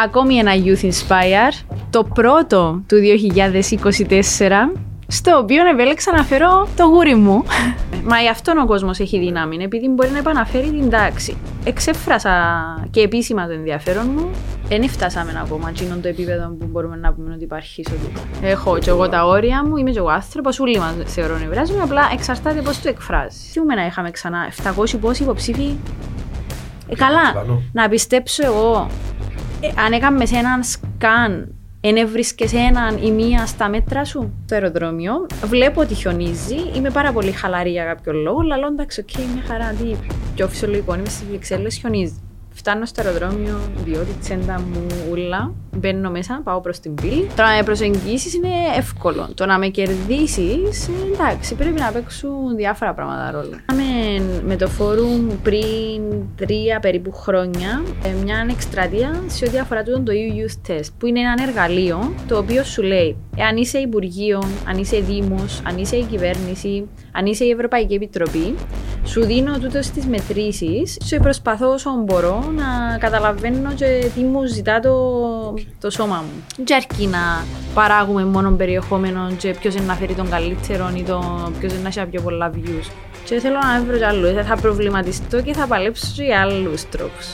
Ακόμη ένα Youth Inspire, το πρώτο του 2024, στο οποίο επέλεξα να φέρω το γούρι μου. Μα γι' αυτόν ο κόσμος έχει δύναμη, επειδή μπορεί να επαναφέρει την τάξη. Εξέφρασα και επίσημα το ενδιαφέρον μου. Δεν φτάσαμε ακόμα εκείνο το επίπεδο που μπορούμε να πούμε ότι υπάρχει ισότητα. Έχω και εγώ τα όρια μου, είμαι και εγώ άνθρωπος, όλοι μας θεωρώ νευράζουμε, απλά εξαρτάται πώς το εκφράζεις. Τι να είχαμε ξανά 700 πόσοι υποψήφοι. Ε, καλά, να πιστέψω εγώ, ε, αν έκαμε σε έναν σκαν Εν έβρισκες έναν ή μία στα μέτρα σου; Στο αεροδρόμιο. Βλέπω ότι χιονίζει. Είμαι πάρα πολύ χαλαρή για κάποιο λόγο. Λαλό εντάξει, οκ, μια χαρά. Τι πιο φυσιολογικό. Είμαι στις Βρυξέλλες, χιονίζει. Φτάνω στο αεροδρόμιο, διότι τσέντα μου ούλα, μπαίνω μέσα, πάω προς την πύλη. Το να με προσεγγίσεις είναι εύκολο. Το να με κερδίσεις, εντάξει, πρέπει να παίξουν διάφορα πράγματα ρόλο. Είμαι με το φόρουμ πριν τρία περίπου χρόνια, ε, μια εκστρατεία σε ό,τι αφορά το EU Youth Test, που είναι ένα εργαλείο το οποίο σου λέει αν είσαι Υπουργείο, αν είσαι Δήμος, αν είσαι η κυβέρνηση, αν είσαι η Ευρωπαϊκή Επιτροπή, σου δίνω τούτο στι μετρήσεις και προσπαθώ όσο μπορώ να καταλαβαίνω και τι μου ζητά το, το σώμα μου. Δεν αρκεί να παράγουμε μόνο περιεχόμενο και ποιος είναι να φέρει τον καλύτερο ή ποιος είναι να έχει πιο πολλά views. Και θέλω να βρω κι άλλους. Θα προβληματιστώ και θα παλέψω για άλλους τρόπους.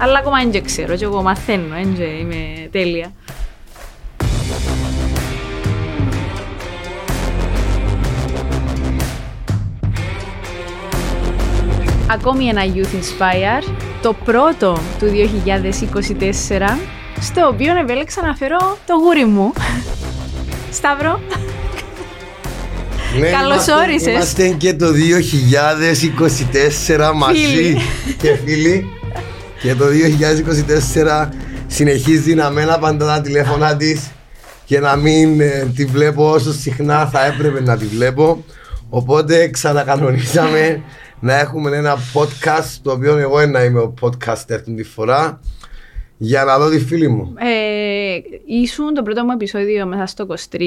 Αλλά ακόμα δεν ξέρω, και εγώ μαθαίνω, δεν είμαι τέλεια. ακόμη ένα Youth Inspire, το πρώτο του 2024, στο οποίο επέλεξα να φέρω το γούρι μου. Σταύρο. Ναι, Καλώς όρισες. Είμαστε και το 2024 μαζί και φίλοι. και το 2024 συνεχίζει να μένει απαντά τα τηλέφωνα της και να μην ε, τη βλέπω όσο συχνά θα έπρεπε να τη βλέπω. Οπότε ξανακανονίσαμε να έχουμε ένα podcast το οποίο εγώ να είμαι ο podcaster την τη φορά για να δω τη φίλη μου. Ε, ήσουν το πρώτο μου επεισόδιο μέσα στο 23.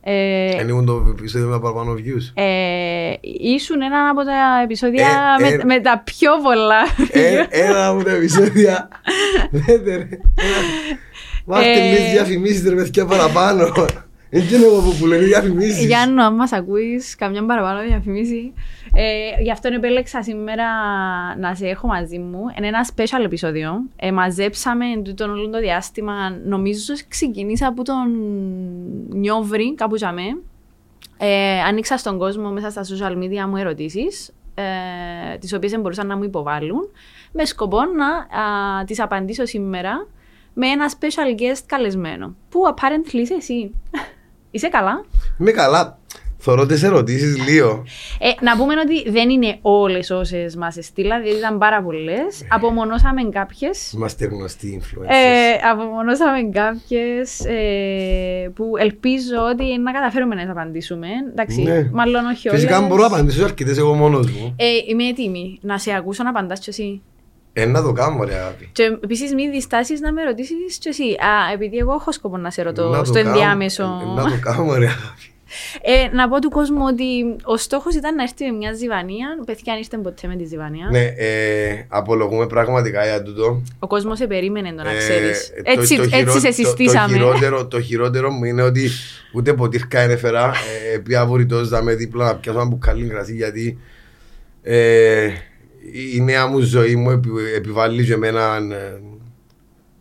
Ε, ήμουν το επεισόδιο με παραπάνω views. Ε, ήσουν ένα από τα επεισόδια ε, με, ε, με, τα πιο πολλά ε, Ένα από τα επεισόδια. Λέτε ρε. Μάρτε λίγες διαφημίσεις ρε παιδιά παραπάνω. Έτσι είναι εγώ που λένε διαφημίσεις. Γιάννο, αν μας ακούεις καμιά παραπάνω διαφημίση. Ε, γι' αυτό επέλεξα σήμερα να σε έχω μαζί μου. Είναι ένα special επεισόδιο. Ε, μαζέψαμε τον όλο το διάστημα. Νομίζω ξεκινήσα από τον Νιόβρη, κάπου για ε, ανοίξα στον κόσμο μέσα στα social media μου ερωτήσεις, ε, τις οποίες μπορούσαν να μου υποβάλουν, με σκοπό να α, τις απαντήσω σήμερα με ένα special guest καλεσμένο, που apparently είσαι εσύ. Είσαι καλά; Είμαι καλά. Θωρώ τις ερωτήσεις λίγο. Ε, να πούμε ότι δεν είναι όλες όσες μας στείλα, διότι ήταν πάρα πολλές. Απομονώσαμε κάποιες. Είμαστε γνωστοί influencers. Ε, απομονώσαμε κάποιες ε, που ελπίζω ότι να καταφέρουμε να τις απαντήσουμε. Εντάξει, ναι. μάλλον όχι όλες. Φυσικά μπορώ να απαντήσω αρκετές εγώ μόνος μου. Ε, είμαι έτοιμη να σε ακούσω να απαντάς κι εσύ. Ε, να το κάνω, ρε αγάπη. Και επίσης, μην διστάσεις να με ρωτήσεις κι εσύ. Α, επειδή εγώ έχω σκοπό να σε ρωτώ στο ενδιάμεσο. Ε, να το κάνω, ρε αγάπη. Ε, να πω του κόσμου ότι ο στόχος ήταν να έρθει με μια ζυβανία. Παιδιά, αν ήρθε ποτέ με τη ζυβανία. Ναι, ε, απολογούμε πραγματικά για τούτο. Ο κόσμος σε περίμενε το να ξέρεις. Ε, έτσι, το, το έτσι σε συστήσαμε. Το, το, χειρότερο, το χειρότερο μου είναι ότι ούτε ποτήρκα έφερα. Ε, πια βορειτό να με δίπλα να πιάσω ένα μπουκάλι γρασί γιατί ε, η νέα μου ζωή μου επιβάλλει και εμένα ε,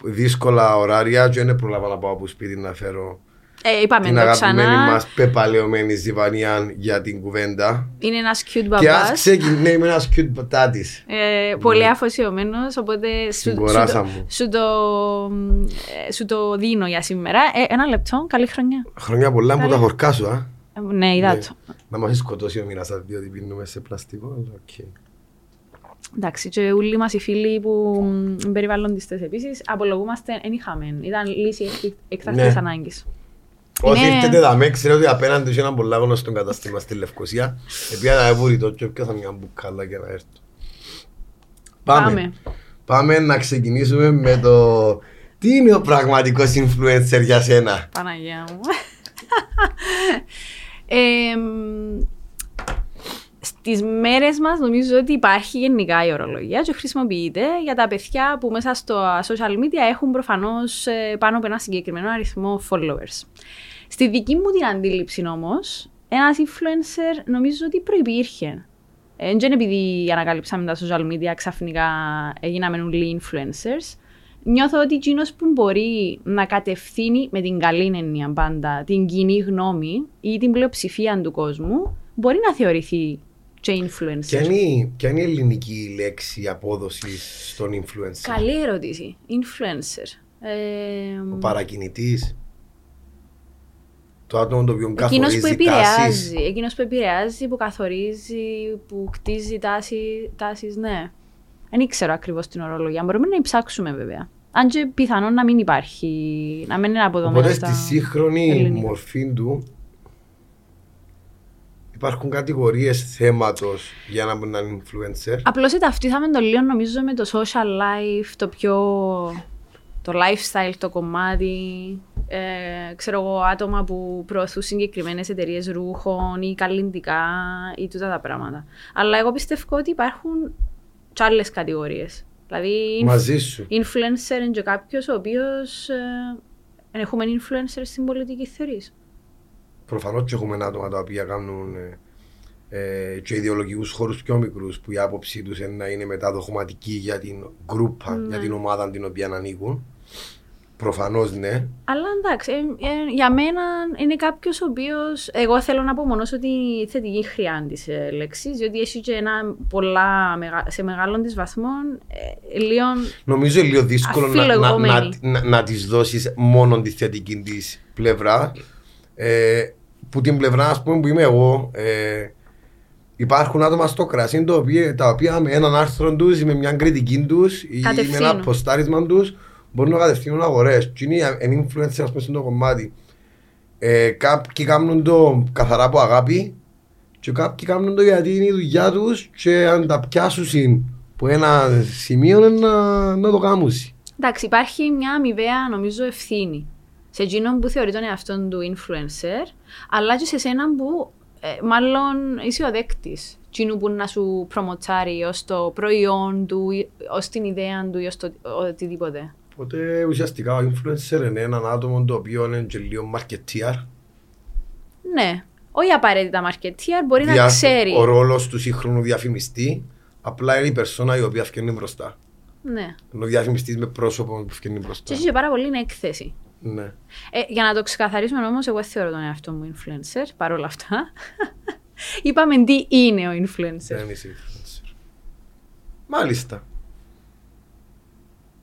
δύσκολα ωράρια και δεν προλάβα να πάω από σπίτι να φέρω ε, είπαμε την αγαπημένη μας πεπαλαιωμένη Ζιβανία για την κουβέντα. Είναι ένας cute μπαμπά. Και ας ξεκινήσει, ναι, είμαι ένας cute πατάτης. Ε, πολύ ναι. αφοσιωμένος, οπότε σου, σου, το, σου, το, ε, σου το δίνω για σήμερα. Ε, ένα λεπτό, καλή χρονιά. Χρονιά πολλά μου τα χορκά σου, α. Ναι, είδα ναι. το. Να μας σκοτώσει ο μήνα, διότι πίνουμε σε πλαστικό. Okay. Εντάξει, και όλοι μας οι φίλοι που περιβάλλοντιστές επίσης απολογούμαστε, δεν είχαμε. Ήταν λύση εκτάκτης ναι. ανάγκης. Όσοι ήρθετε τα με, ξέρω ότι απέναντι είχε ένα πολλά γνωστό κατάστημα στη Λευκοσία. Επειδή να έβουρει το και πιάσα μια μπουκάλα για να έρθω. Πάμε. Πάμε να ξεκινήσουμε με το... Τι είναι ο πραγματικός influencer για σένα. Παναγία μου. ε, Στις μέρες μας νομίζω ότι υπάρχει γενικά η ορολογία και χρησιμοποιείται για τα παιδιά που μέσα στο social media έχουν προφανώς πάνω από ένα συγκεκριμένο αριθμό followers. Στη δική μου την αντίληψη όμως, ένας influencer νομίζω ότι προπήρχε. Δεν είναι επειδή ανακαλύψαμε τα social media ξαφνικά έγιναμε όλοι influencers. Νιώθω ότι εκείνος που μπορεί να κατευθύνει με την καλή έννοια πάντα την κοινή γνώμη ή την πλειοψηφία του κόσμου μπορεί να θεωρηθεί και influencer. Ποια είναι, η, ποια είναι η ελληνική λέξη απόδοση στον influencer. Καλή ερώτηση. Influencer. Ε, Ο παρακινητής. Το άτομο το οποίο Εκείνος καθορίζει που επηρεάζει, τάσεις. εκείνος που επηρεάζει, που καθορίζει, που κτίζει τάση, τάσεις, ναι. Δεν ήξερα ακριβώς την ορολογία. Μπορούμε να ψάξουμε βέβαια. Αν και πιθανόν να μην υπάρχει, να μην είναι αποδομένα Οπότε στα στη σύγχρονη ελληνικά. μορφή του υπάρχουν κατηγορίες θέματος για να μπορεί να είναι influencer. Απλώς ταυτίσαμε το λίγο νομίζω με το social life, το πιο... το lifestyle, το κομμάτι. Ε, ξέρω εγώ, άτομα που προωθούν συγκεκριμένες εταιρείες ρούχων ή καλλιντικά ή τούτα τα πράγματα. Αλλά εγώ πιστεύω ότι υπάρχουν και άλλες κατηγορίες. Δηλαδή, Μαζί σου. influencer είναι και κάποιος ο οποίος. Ε, έχουμε influencer στην πολιτική θεωρή. Προφανώς και έχουμε άτομα τα οποία κάνουν ε, ε, και ιδεολογικούς χώρους πιο μικρούς που η άποψή τους είναι να είναι μεταδοχματική για την γκρούπα, Ναι. για την ομάδα την οποία ανήκουν. Προφανώς ναι. Αλλά εντάξει, ε, ε, για μένα είναι κάποιος ο οποίος. Εγώ θέλω να απομονώσω τη θετική χρειά της ε, λέξης, διότι έχει και ένα πολλά, μεγα- σε μεγάλων της βαθμών ε, λίγο. Νομίζω είναι λίγο δύσκολο να, να, να, Αφιλεγόμενη. να, να της δώσεις μόνο τη θετική της πλευρά. Ε, που την πλευρά ας πούμε που είμαι εγώ ε, υπάρχουν άτομα στο κρασί το οποίο, τα οποία με έναν άρθρο τους ή με μια κριτική τους ή με ένα Κατευθύνουν. ποστάρισμα τους μπορούν να κατευθύνουν αγορές και είναι ένα influencer ας πούμε στο κομμάτι ε, κάποιοι κάνουν το καθαρά από αγάπη και κάποιοι κάνουν το γιατί είναι η δουλειά τους και αν τα πιάσουν που ένα σημείο είναι να, να το κάνουν. Εντάξει, υπάρχει μια αμοιβαία νομίζω ευθύνη σε εκείνον που θεωρεί τον εαυτόν του influencer, αλλά και σε σένα που ε, μάλλον είσαι ο δέκτης. Εκείνου που να σου προμοτσάρει ως το προϊόν του, ως την ιδέα του ή ως το οτιδήποτε. Οπότε ουσιαστικά ο influencer είναι έναν άτομο το οποίο είναι και λίγο marketeer. Ναι. Όχι απαραίτητα marketeer, μπορεί να Δια- ξέρει. Ο ρόλος του σύγχρονου διαφημιστή απλά είναι η περσόνα η οποία φτιάχνει μπροστά. Ναι. Ενώ ο διαφημιστής με πρόσωπο που φτιάχνει Και μπροστά. έχει και πάρα πολύ έκθεση. Ναι. Ε, για να το ξεκαθαρίσουμε όμως, εγώ δεν θεωρώ τον εαυτό μου influencer παρόλα αυτά. Είπαμε τι είναι ο influencer. Δεν είσαι influencer. Μάλιστα.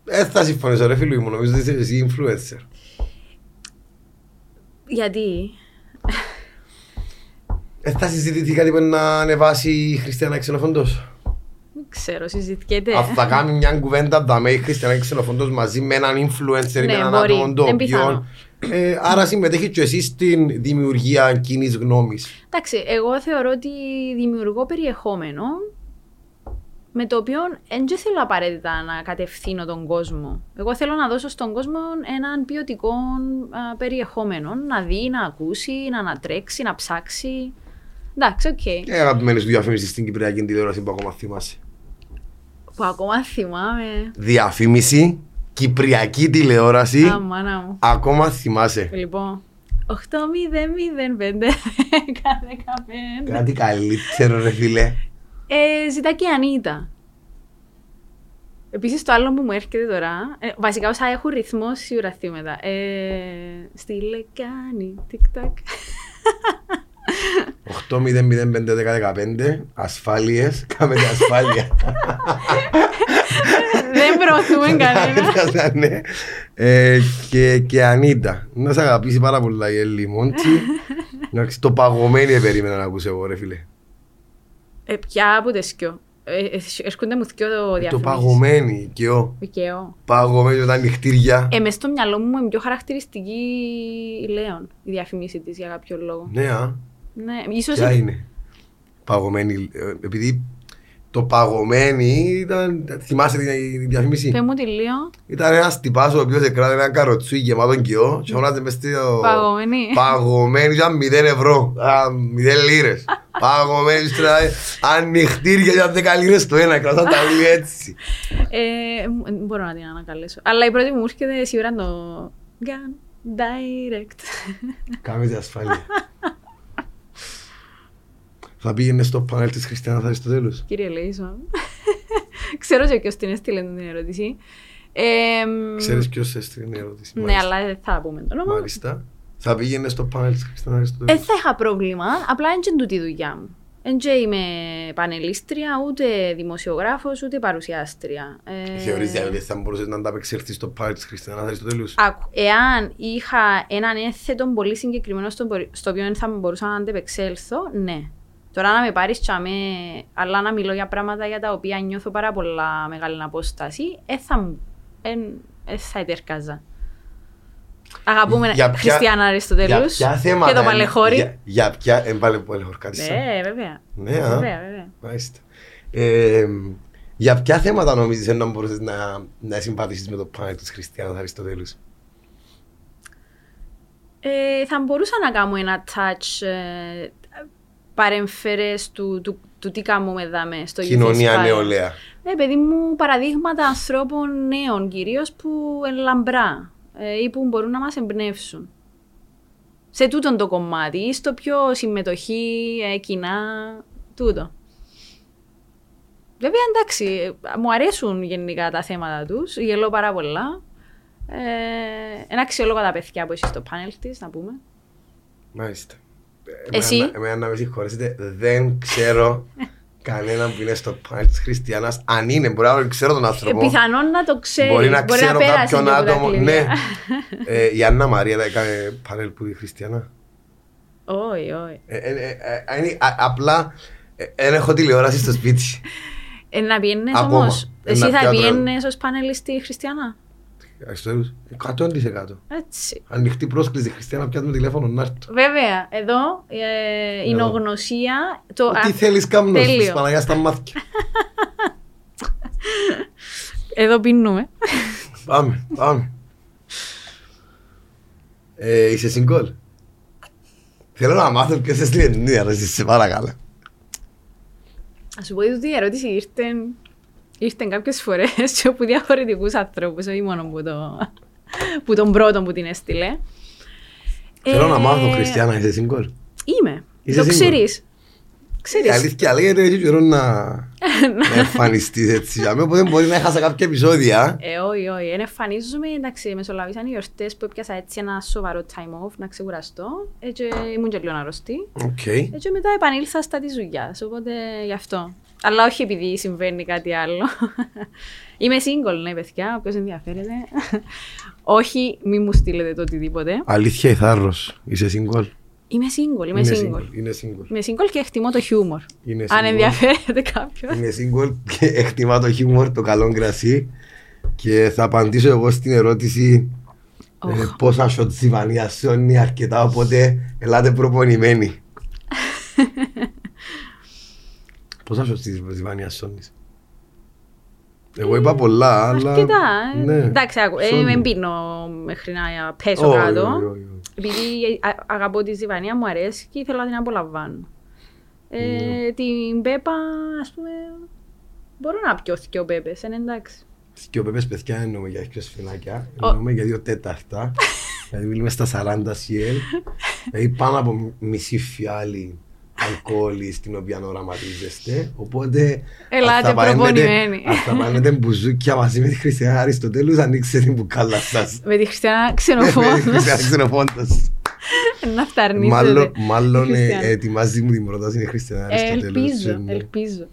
Δεν θα συμφωνήσω ρε φίλου μου, νομίζω ότι είσαι εσύ influencer. Γιατί; Δεν θα συζητηθεί κάτι που να ανεβάσει η Χριστιανά Ξενοφόντος. Δεν ξέρω, συζητιέται. Αν θα κάνει μια κουβέντα τα με η Χριστιανά Ξενοφόντος μαζί με έναν influencer ή με Ναι, έναν μπορεί. άτομο το Είναι οποίο... πιθανό. Ε, άρα συμμετέχει και εσύ στην δημιουργία κοινή γνώμης. Εντάξει, εγώ θεωρώ ότι δημιουργώ περιεχόμενο με το οποίο δεν θέλω απαραίτητα να κατευθύνω τον κόσμο. Εγώ θέλω να δώσω στον κόσμο έναν ποιοτικό α, περιεχόμενο, να δει, να ακούσει, να ανατρέξει, να ψάξει. Εντάξει, οκ. Και αγαπημένη σου διαφήμιση στην Κυπριακή τηλεόραση που ακόμα θυμάσαι. Που ακόμα θυμάμαι. Διαφήμιση, Κυπριακή τηλεόραση, Α, μάνα μου. ακόμα θυμάσαι. Λοιπόν, 8005 15. Κάτι καλύτερο ρε φίλε. Ε, ζητά και η Ανίτα. Επίσης το άλλο που μου έρχεται τώρα, ε, βασικά όσα έχουν ρυθμό σίγουρα θύματα. Ε, στη λεκάνη, TikTok. 8-0-0-5-10-15 ασφάλειες, κάμε την ασφάλεια. Δεν προωθούμε κανένα. ναι. Ε, και, και Ανίτα. Να σε αγαπήσει πάρα πολλά η Έλλη Μόντσι. Εντάξει, το παγωμένη περίμενα να ακούσω εγώ ρε φίλε. Ε, ποια από τις δυο. Ε, ε, έρχονται μου δυο Το διαφημίσεις. παγωμένη και ο Δικαιώ. παγωμένη με τα νυχτήρια. Ε, μες στο μυαλό μου είναι πιο χαρακτηριστική η Λέων, η διαφημίση της για κάποιο λόγο. Ναι, α. Ναι, ίσως... Ποια είναι. Παγωμένη. ε, Επειδή το παγωμένη ήταν. Θυμάσαι την διαφήμιση; Πες μου τη λίγο. Ήταν ένας τυπάς ο οποίος εκράτησε ένα καροτσούι γεμάτο κοιό και φωνάζε μες στο... Παγωμένη. Παγωμένη ήταν 0 ευρώ, α, 0 λίρες. Παγωμένοι τώρα. Ανοιχτήρια για 10 λίρες το ένα. Κρατά τα όλοι έτσι. Ε, μ- δεν μπορώ να την ανακαλέσω. Αλλά η πρώτη μου έρχεται σίγουρα είναι το Gun Direct. Κάμε την ασφάλεια. Θα πήγαινε στο πάνελ της Χριστιανάς Αριστοτέλους. Κύριε Λέισον. Ξέρω και ποιος την έστειλε την ερώτηση. Ε, μ, Ξέρεις ποιος έστειλε την ερώτηση. Ναι, μάλιστα. αλλά δεν θα πούμε το όνομα. Μάλιστα. Θα πήγαινε στο πάνελ της Χριστιανάς Δεν Αριστοτέλους. θα είχα πρόβλημα, απλά δεν είναι τούτη η δουλειά μου. Δεν και είμαι πανελίστρια, ούτε δημοσιογράφος, ούτε παρουσιάστρια. Ε, Θεωρείς δηλαδή ότι θα μπορούσες να ανταπεξέλθεις στο πάνελ της Χριστιανάς Αριστοτέλους; Άκου, εάν είχα έναν ένθετο πολύ συγκεκριμένο στο, μπορ- στο οποίο δεν θα μπορούσα να αντεπεξέλθω, ναι. Τώρα να με πάρεις τσαμέ, αλλά να μιλώ για πράγματα για τα οποία νιώθω πάρα πολλά μεγάλη απόσταση, ε, θα, μου- εν, ε, θα ετέρκαζα. Αγαπούμε Για ποια- Χριστιανά Για Αριστοτέλους ποια θέματα. και το είναι- Παλαιχώρι. Για, για ποια. Ε, πάλι Παλαιχώρι, κάτι σαν. Ναι, βέβαια. Ναι, α. Βέβαια, βέβαια. Μάλιστα. Ε, για ποια θέματα νομίζεις να μπορούσες να, να συμπαθήσεις με το πάνελ της Χριστιανάς Αριστοτέλους; Ε, θα μπορούσα να κάνω ένα touch ε, παρεμφερές του, του, του τι κάνουμε εδώ μες στο Youth Κοινωνία Inspire. νεολαία. Ναι, παιδί μου, παραδείγματα ανθρώπων νέων κυρίως που είναι λαμπρά ε, ή που μπορούν να μας εμπνεύσουν. Σε τούτον το κομμάτι, ή στο πιο συμμετοχή, ε, κοινά, τούτο. Βέβαια, εντάξει, ε, μου αρέσουν γενικά τα θέματα τους, γελώ πάρα πολλά. Ε, ένα αξιόλογα τα παιδιά που είσαι στο πάνελ της, να πούμε. Μάλιστα. Εσύ; Εμένα, εμένα να με συγχωρέσετε, δεν ξέρω κανέναν που είναι στο πάνελ της Χριστιανάς. Αν είναι, μπορεί να μην ξέρω τον Ε, άνθρωπο. πιθανόν να το ξέρεις, Μπορεί να ξέρω πέρασε κάποιον και από τα άτομο. κλειδιά. Ναι. Ε, η Άννα Μαρία δεν έκανε πάνελ που η Χριστιανά. Όχι, όχι. Ε, ε, ε, ε, είναι- α- Απλά δεν έχω τηλεόραση στο σπίτι. Ε, να πιένες Ακόμα. όμως; Ε, Εσύ να θα πιάνω. πιένες ως πανελιστή χριστιανά; Αριστοτέλους, 100%. Έτσι. Ανοιχτή πρόσκληση Χριστιανά, πιάνουμε τηλέφωνο να έρθω. Βέβαια, εδώ ε, η Εδώ. νογνωσία. Το, Ό,τι α, θέλεις κάμνος τέλειο. της Παναγιάς στα μάτια. εδώ πίνουμε. Πάμε, πάμε. Ε, είσαι συγκόλ. Θέλω να μάθω ποιος έστειλε την ερώτηση, σε παρακαλώ. Α σου πω ότι η ερώτηση ήρθε, ήρθε κάποιες φορές και από διαφορετικούς ανθρώπους, όχι μόνο που, το, που τον πρώτο που την έστειλε. Θέλω να Ε, μάθω, Χριστιανά, είσαι συγκόλ. Είμαι. Είσαι το single; ξέρεις. Η Ξέρεις. αλήθεια λέγεται έχει καιρό να να εμφανιστείς έτσι. Για μένα, Οπότε μπορεί να έχασα κάποια επεισόδια. Ε, όχι, όχι. Εν εμφανίζομαι, εντάξει, μεσολαβήσαν οι γιορτές που έπιασα έτσι ένα σοβαρό time off να ξεκουραστώ. Έτσι ήμουν και λίγο αρρωστή. Οκ. Έτσι μετά επανήλθα στα της δουλειάς, οπότε γι' αυτό. Αλλά όχι επειδή συμβαίνει κάτι άλλο. Είμαι single, ναι, παιδιά, όποιος ενδιαφέρεται. όχι, μη μου στείλετε το οτιδήποτε. Αλήθεια η θάρρος. Είσαι single. Είμαι single, είμαι Είναι single. single, Είναι single. Είμαι single και εκτιμώ το χιούμορ. Είναι Αν single. ενδιαφέρεται κάποιος. Είναι single και εκτιμά το χιούμορ, το καλό κρασί. Και θα απαντήσω εγώ στην ερώτηση ε, Οχ. πόσα shots της Ιβανίας σώνει αρκετά, οπότε ελάτε προπονημένοι. πόσα shots της Ιβανίας σώνεις. Εγώ είπα πολλά, αλλά... Αρκετά. ε. Ναι, Εντάξει, άκου, ε, σώνει. δεν πίνω μέχρι να πέσω Όχι, κάτω. όχι, όχι, όχι. Επειδή α- αγαπώ τη Ζιβανία, μου αρέσει και ήθελα να την απολαμβάνω. Ε, Ναι. Την Πέπα, ας πούμε, μπορώ να πιω και ο Πέπες, είναι εντάξει. Και ο Πέπες παιδιά δεν εννοούμε για δύο σφινάκια, Ο- εννοούμε για δύο τέταρτα. δηλαδή μιλούμε στα 40 CL, δηλαδή πάνω από μισή φιάλη αλκοόλη στην οποία οραματίζεστε. Οπότε Ελάτε ας τα πάρετε- προπονημένοι. ας τα πάρετε μπουζούκια μαζί με τη Χριστιανά Αριστοτέλους, ανοίξτε την μπουκάλα σας. Με τη Χριστιανά Με τη ξενοφόνος, Χριστιανά Ξενοφόντος. να φταρνίζετε. Μάλλον, μάλλον ε, Χριστιανά. ετοιμάζει μου την πρόταση η Χριστιανά Ε, Αριστοτέλους. Ελπίζω, Ναι. ελπίζω.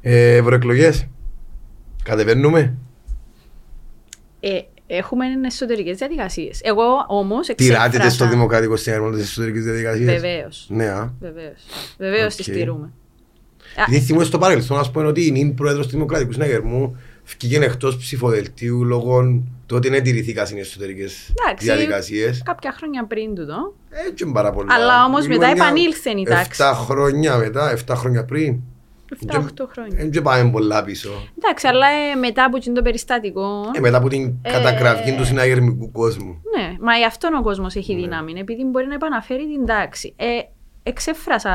Ε, Ευρωεκλογές. Κατεβαίνουμε. Ε, Έχουμε εσωτερικές διαδικασίες. Εγώ όμως Τηράτε τες στο Δημοκρατικό Συνέδριο της εσωτερικής διαδικασίας. Βεβαίως. Ναι, α. Βεβαίως. Βεβαίως Οκ. τις τηρούμε. Γιατί θυμούμαι στο παρελθόν, ας πούμε, ότι η νυν πρόεδρος του Δημοκρατικού Συναγερμού βγήκε εκτός ψηφοδελτίου λόγω του ότι δεν τηρηθήκαν οι εσωτερικές Εντάξει. διαδικασίες. Κάποια χρόνια πριν τούτο. Έτσι είναι πάρα πολλά. Αλλά όμως Μιλούμε μετά για επανήλθε η τάξη. 7 χρόνια μετά, 7 χρόνια πριν. 7-8 χρόνια. Δεν και πάμε πολλά πίσω. Εντάξει, αλλά ε, μετά από εκείνο το περιστατικό. Ε, μετά από την Ε, κατακραυγή του συναγερμικού κόσμου. Ναι, μα γι' αυτόν ο κόσμος έχει δύναμη, επειδή μπορεί να επαναφέρει την τάξη. Ε, εξέφρασα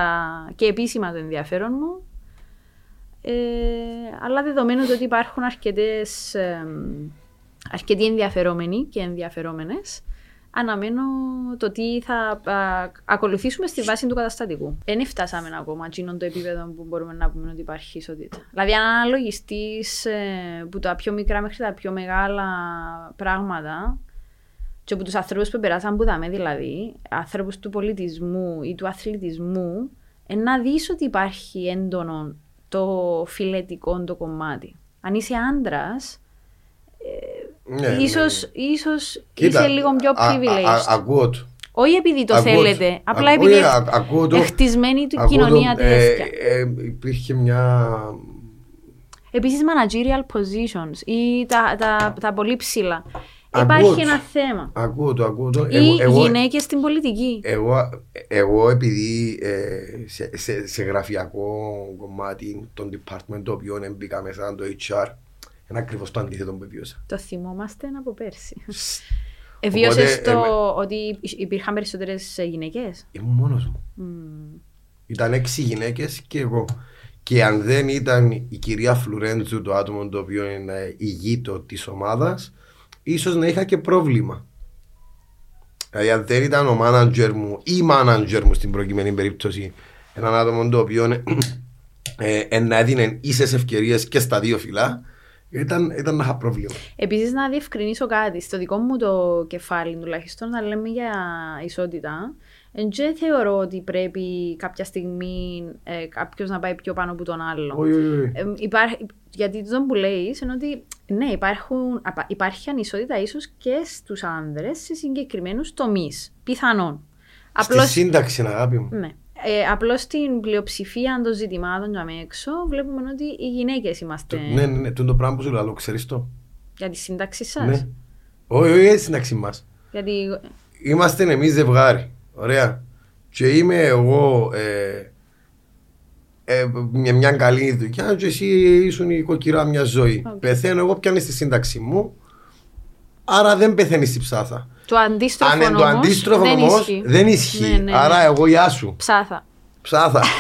και επίσημα το ενδιαφέρον μου. Ε, αλλά δεδομένου ότι υπάρχουν αρκετές, ε, αρκετοί ενδιαφερόμενοι και ενδιαφερόμενες, αναμένω το τι θα α, ακολουθήσουμε στη βάση του καταστατικού. Δεν φτάσαμε ακόμα εκείνον το επίπεδο που μπορούμε να πούμε ότι υπάρχει ισότητα. Δηλαδή, αν αναλογιστείς ε, που τα πιο μικρά μέχρι τα πιο μεγάλα πράγματα, και από τους ανθρώπους που περάσαν που δαμε, δηλαδή, άνθρωπου του πολιτισμού ή του αθλητισμού, ε, να δεις ότι υπάρχει έντονο το φιλετικό το κομμάτι. Αν είσαι άντρας, ε, Ναι, ναι, ίσως, ίσως Κοίτα, είσαι λίγο πιο α- α- privileged. α- Ακούω το. Όχι επειδή το Ακούω θέλετε, το. απλά Ακούω- επειδή α- ακούω το. εχτισμένη του Ακούω το, κοινωνία ε, τέτοια. ε, Υπήρχε μια. Επίσης managerial positions ή τα, τα, τα πολύ ψηλά. Ακούω Υπάρχει το. ένα θέμα. Ακούω το, ακούω το. Ή Εγώ- εγώ- γυναίκες στην πολιτική. Εγώ, εγώ επειδή ε, σε, σε, σε γραφειακό κομμάτι των department το οποίο μπήκα μέσα το HR είναι ακριβώς το αντίθετο που βίωσα. Το θυμόμαστε από πέρσι. Εβίωσες Οπότε, το ότι υπήρχαν περισσότερες γυναίκες; Ήμουν μόνος μου. Ήταν έξι γυναίκες και εγώ. Και αν δεν ήταν η κυρία Φλουρέντζου το άτομο το οποίο είναι ηγείτο της ομάδας ίσως να είχα και πρόβλημα. Δηλαδή αν δεν ήταν ο μάνατζερ μου ή η μάνατζερ μου στην προκειμένη περίπτωση έναν άτομο το οποίο ε, ε, να έδινε ίσες ευκαιρίες και στα δύο φυλά ήταν, ήταν να είχα πρόβλημα. Επίσης να διευκρινίσω κάτι. Στο δικό μου το κεφάλι τουλάχιστον να λέμε για ισότητα δεν θεωρώ ότι πρέπει κάποια στιγμή ε, κάποιος να πάει πιο πάνω από τον άλλο. Όχι, όχι, όχι. Ε, υπάρχει, γιατί το που λέει είναι ότι ναι, υπάρχουν, απα- υπάρχει ανισότητα ίσως και στους άνδρες σε συγκεκριμένους τομείς. Πιθανόν. Στη Απλώς, σύνταξη αγάπη μου. ναι. Ε, απλώς στην πλειοψηφία των ζητημάτων για με έξω βλέπουμε ότι οι γυναίκες είμαστε Ναι, ναι, ναι, το είναι το πράγμα που σου λέω, ξέρεις το. για τη σύνταξη σας; Ναι. Όχι, όχι, όχι, σύνταξη μας. Γιατί Είμαστε εμείς ζευγάρι. Ωραία. Και είμαι εγώ ε, ε, μια, μια καλή δουλειά και εσύ ήσουν η κοκκυρά μια ζωή. Οκ. Πεθαίνω εγώ πιάνεις τη σύνταξη μου. Άρα δεν πεθαίνει η ψάθα. το αντίστροφο Αν είναι το όμως αντίστροφο δεν όμω ισχύει. δεν ισχύει. Ναι, ναι, ναι. Άρα εγώ γεια σου. Ψάθα. Ψάθα.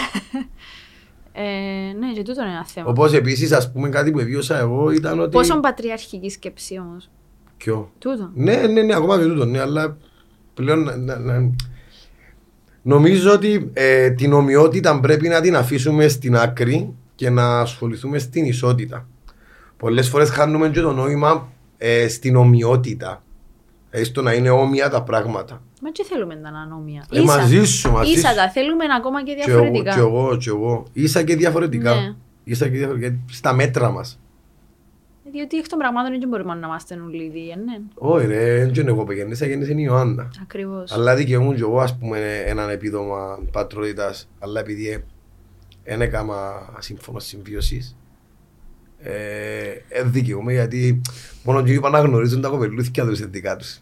Ε, ναι, και τούτο είναι ένα θέμα. Όπως επίσης, ας πούμε, κάτι που βίωσα εγώ ήταν ότι. Πόσο πατριαρχική σκέψη όμως. Ποιο; Τούτο. Ναι, ναι, ναι, ακόμα και τούτο, ναι, αλλά πλέον να, να- να- νομίζω ότι ε, την ομοιότητα πρέπει να την αφήσουμε στην άκρη και να ασχοληθούμε στην ισότητα. Πολλές φορές χάνουμε και το νόημα ε, στην ομοιότητα. Δηλαδή στο να είναι όμοια τα πράγματα. Μα και θέλουμε τα ανώμια. Ε, μαζί σου, μαζί Ίσα σου. τα θέλουμε ακόμα και Και εγώ, διαφορετικά. και εγώ, και εγώ. Ίσα και διαφορετικά. Ναι. Ίσα και διαφορετικά. Στα μέτρα μας. Διότι εκ των πραγμάτων δεν μπορούμε να είμαστε όλοι ίδιοι, ναι. Όχι ρε, δεν είναι εγώ που γεννήσα, γεννήσε η Ιωάννα. Ακριβώς. Αλλά δικαιούμουν και εγώ ας πούμε έναν επίδομα πατρότητας αλλά επειδή δεν έκανα σύμφωνο συμβίωσης ε, ε, δικαιούμαι γιατί μόνο και είπα να γνωρίζουν τα κοπελούθηκια τους ειδικά τους.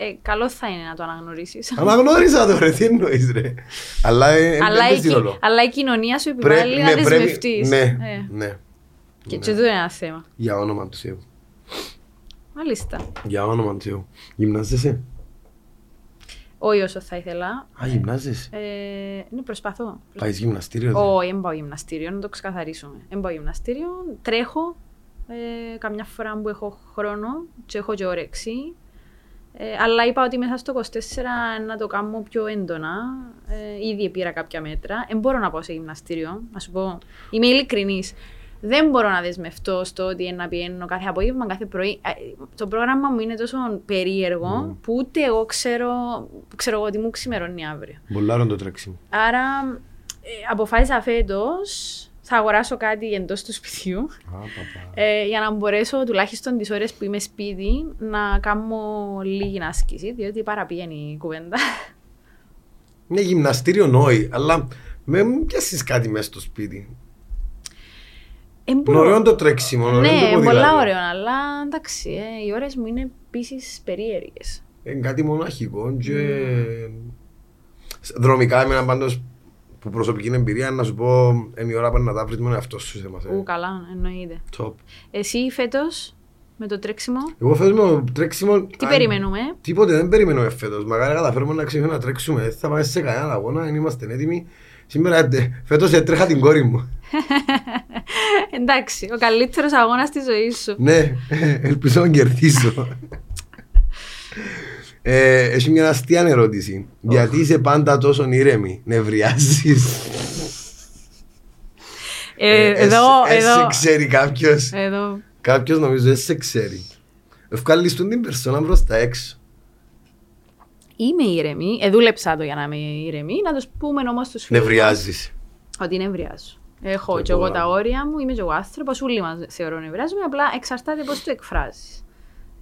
Ε, καλό θα είναι να το αναγνωρίσεις. Αναγνώρισα το ρε, τι εννοείς ρε. Αλλά ε, αλλά, δεν η, παίζει κι- ρόλο. αλλά η κοινωνία σου Πρέ- επιβάλλει να ναι, πρέπει- δεσμευτείς. Ναι, Ε, ναι. Και Ναι. και τούτο είναι ένα θέμα. Για όνομα του Θεού. Μάλιστα. Για όνομα του Θεού. Γυμνάζεσαι. Όχι όσο θα ήθελα. Α, γυμνάζεσαι. Ε, ναι, προσπαθώ. Πάεις γυμναστήριο. δε. Όχι, δεν πάω γυμναστήριο, να το ξεκαθαρίσουμε. Δεν πάω γυμναστήριο, τρέχω ε, καμιά φορά που έχω χρόνο και έχω και όρεξη. Ε, αλλά είπα ότι μέσα στο 24 να το κάνω πιο έντονα. Ε, ήδη πήρα κάποια μέτρα. Δεν μπορώ να πάω σε γυμναστήριο. Να σου πω, είμαι ειλικρινής. Δεν μπορώ να δεσμευτώ στο ότι να πηγαίνω κάθε απόγευμα, κάθε πρωί. Ε, Το πρόγραμμα μου είναι τόσο περίεργο που ούτε εγώ ξέρω, ξέρω εγώ τι μου ξημερώνει αύριο. Μπολάρον το τρέξιμο. Άρα ε, αποφάσισα φέτος θα αγοράσω κάτι εντός του σπιτιού Α, παπά. ε, για να μπορέσω τουλάχιστον τις ώρες που είμαι σπίτι να κάνω λίγη άσκηση, διότι παραπηγαίνει η κουβέντα. Είναι γυμναστήριο νόη, αλλά με μην πιάσεις κάτι μέσα στο σπίτι. Ε, Είναι μπορώ- ωραίο το τρέξιμο, ωραίο το Ναι, ποδήλατο. πολλά ωραίο, αλλά εντάξει, ε, οι ώρες μου είναι επίσης περίεργες. Είναι κάτι μοναχικό και... Δρομικά εμένα πάντως που προσωπική εμπειρία να σου πω είναι η ώρα που να τα βρεις με εαυτό σου σε μας. Ου, καλά, εννοείται. Top. Εσύ φέτος με το τρέξιμο; Εγώ φέτος με το τρέξιμο... Τι αν- περιμένουμε; Τίποτε δεν περιμένουμε φέτος. Μακάρι καταφέρουμε να ξεχθούμε να τρέξουμε. Δεν θα πάμε σε κανέναν αγώνα, δεν είμαστε έτοιμοι. Σήμερα ε, φέτος έτρεχα την κόρη μου. Εντάξει, ο καλύτερος αγώνας της ζωής σου. Ναι, ελπίζω να κερδίσω. Ε, έχει μια αστεία ερώτηση. Γιατί είσαι πάντα τόσο ήρεμη, νευριάζεις; Ε, Ε, εδώ, ε, σε- εδώ, σε ξέρει κάποιος; εδώ. Κάποιος νομίζω δεν σε ξέρει. Ευκάλεις τον την περσόνα προς τα έξω. Είμαι ήρεμη. Ε, δούλεψα το για να είμαι ήρεμη. Να το πούμε όμως στου φίλους. Νευριάζεις. Ότι νευριάζω. Έχω Το και εγώ υπογράφω. τα όρια μου, είμαι και εγώ άνθρωπος. Όλοι μας θεωρώ νευριάζουμε. Απλά εξαρτάται πώς το εκφράζεις.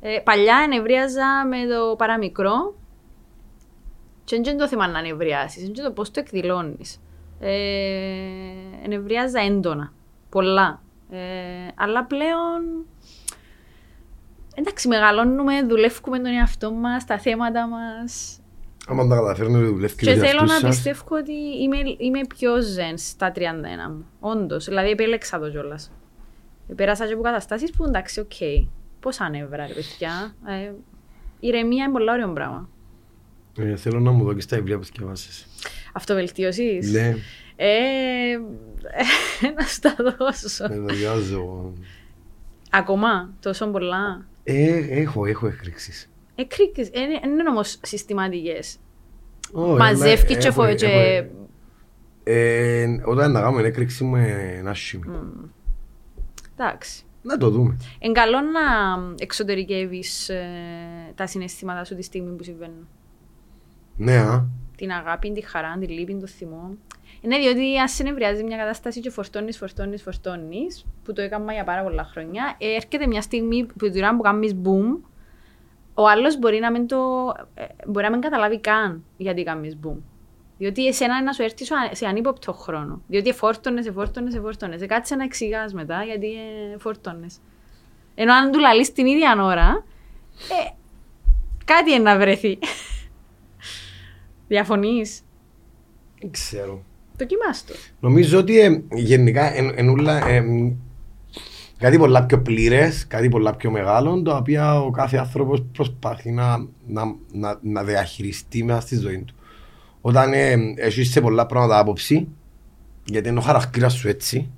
Ε, παλιά νευρίαζα με το παραμικρό. Και δεν είναι το θέμα να νευριάσει, είναι και το πώς το εκδηλώνεις. Ε, νευριάζα έντονα. Πολλά. Ε, αλλά πλέον. Εντάξει, μεγαλώνουμε, δουλεύουμε τον εαυτό μας, τα θέματα μας. Άμα τα καταφέρνετε δουλεύει Και ο θέλω εαυτός να σας. πιστεύω ότι είμαι, είμαι πιο ζεν στα 31 μου. Όντως. Δηλαδή, επέλεξα το κιόλας. Πέρασα και από καταστάσεις που εντάξει, οκ. Πόσα νεύρα, ρε παιδιά. Ε, ηρεμία είναι πολύ ωραίο πράγμα. Ε, Θέλω να μου δώσεις τα βιβλία που θκιεβάσεις. Αυτοβελτίωσης. Ναι, Ε, να σου τα δώσω. με το διάζω. Ακόμα, τόσο πολλά; Ε, έχω, έχω εκρήξεις. Εκρίκες, δεν είναι όμως συστηματικές. Ω, Μαζεύκεις έλα, και έχω- φο- έχω- και- Ε, Όταν να κάνουμε έκρηξη με ένα άσχημη. Εντάξει. Να το δούμε. Είναι καλό να εξωτερικεύεις ε, τα συναισθήματα σου τη στιγμή που συμβαίνουν. Ναι, α. Την αγάπη, τη χαρά, τη λύπη, το θυμό. Είναι διότι αν σε νευριάζει μια κατάσταση και φορτώνεις, φορτώνεις, φορτώνεις, που το έκανα για πάρα πολλά χρόνια, ε, έρχεται μια στιγμή που την ώρα που κάνεις boom, ο άλλος μπορεί να μην το. ε, μπορεί να μην καταλάβει καν γιατί κάνεις boom. Διότι εσένα είναι να σου έρθει σε- σε ανύποπτο χρόνο. Διότι φόρτωνε, φόρτωνε, φόρτωνε. Κάτσε να εξηγάς μετά γιατί ε, φόρτωνε. Ενώ αν του λαλείς την ίδια ώρα, ε, κάτι είναι να βρεθεί. Διαφωνείς; Δεν ξέρω. Δοκιμάς το. Νομίζω ότι ε, γενικά εν, ενούλα, ε, μ, κάτι πολλά πιο πλήρες, κάτι πολλά πιο μεγάλο, το οποίο ο κάθε άνθρωπος προσπαθεί να, να, να, να διαχειριστεί μέσα στη ζωή του. Όταν ε, έχει σε πολλά πράγματα άποψη, γιατί είναι ο χαρακτήρας σου έτσι,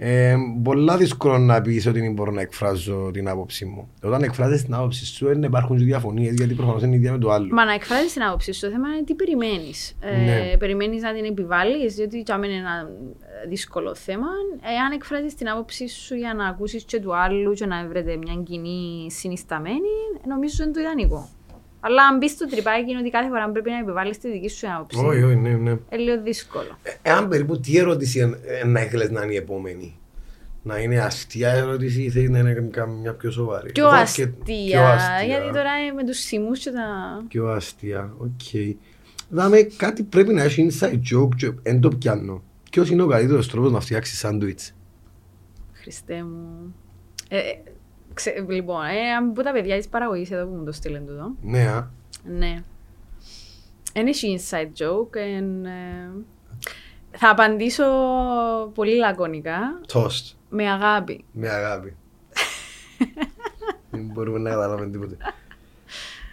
ε, πολλά δύσκολο να πεις ότι δεν μπορώ να εκφράζω την άποψη μου. Όταν εκφράζεις την άποψη σου, δεν υπάρχουν και διαφωνίες, γιατί προφανώς είναι η ίδια με το άλλο. Μα να εκφράζεις την άποψη σου, το θέμα είναι τι περιμένεις. Ε, Ναι. Περιμένεις να την επιβάλλεις, διότι το είναι ένα ε, δύσκολο θέμα. Εάν εκφράζεις την άποψη σου για να ακούσεις και του άλλου και να βρείτε μια κοινή συνισταμένη, νομίζω είναι το ιδανικό. Αλλά αν μπει στο τρυπάκι είναι ότι κάθε φορά πρέπει να επιβάλλεις τη δική σου άποψη. Όχι, όχι, ναι, ναι. Είναι λίγο δύσκολο. Ε, Εάν περίπου τι ερώτηση εν- ε, να ήθελες να είναι η επόμενη; Να είναι αστεία ερώτηση ή θέλεις να είναι καμιά πιο σοβαρή; Πιο Εγώ αστεία, αρκε- πιο αστεία. γιατί τώρα ε, με τους σεισμούς και τα... Πιο αστεία, οκ. Δαμέ κάτι πρέπει να έχει inside joke και εν το πιάνω. Ποιος είναι ο καλύτερος τρόπος να φτιάξεις σάντουιτς; Χριστέ μου. Ε, ε, ξε- λοιπόν, ε, από τα παιδιά της παραγωγής εδώ που μου το στείλαν τούτο. Ναι, α. Ναι. Είναι έχει inside joke. εν, ε, θα απαντήσω πολύ λακωνικά. Toast. Με αγάπη. Με αγάπη. Δεν μπορούμε να καταλάβουμε τίποτε.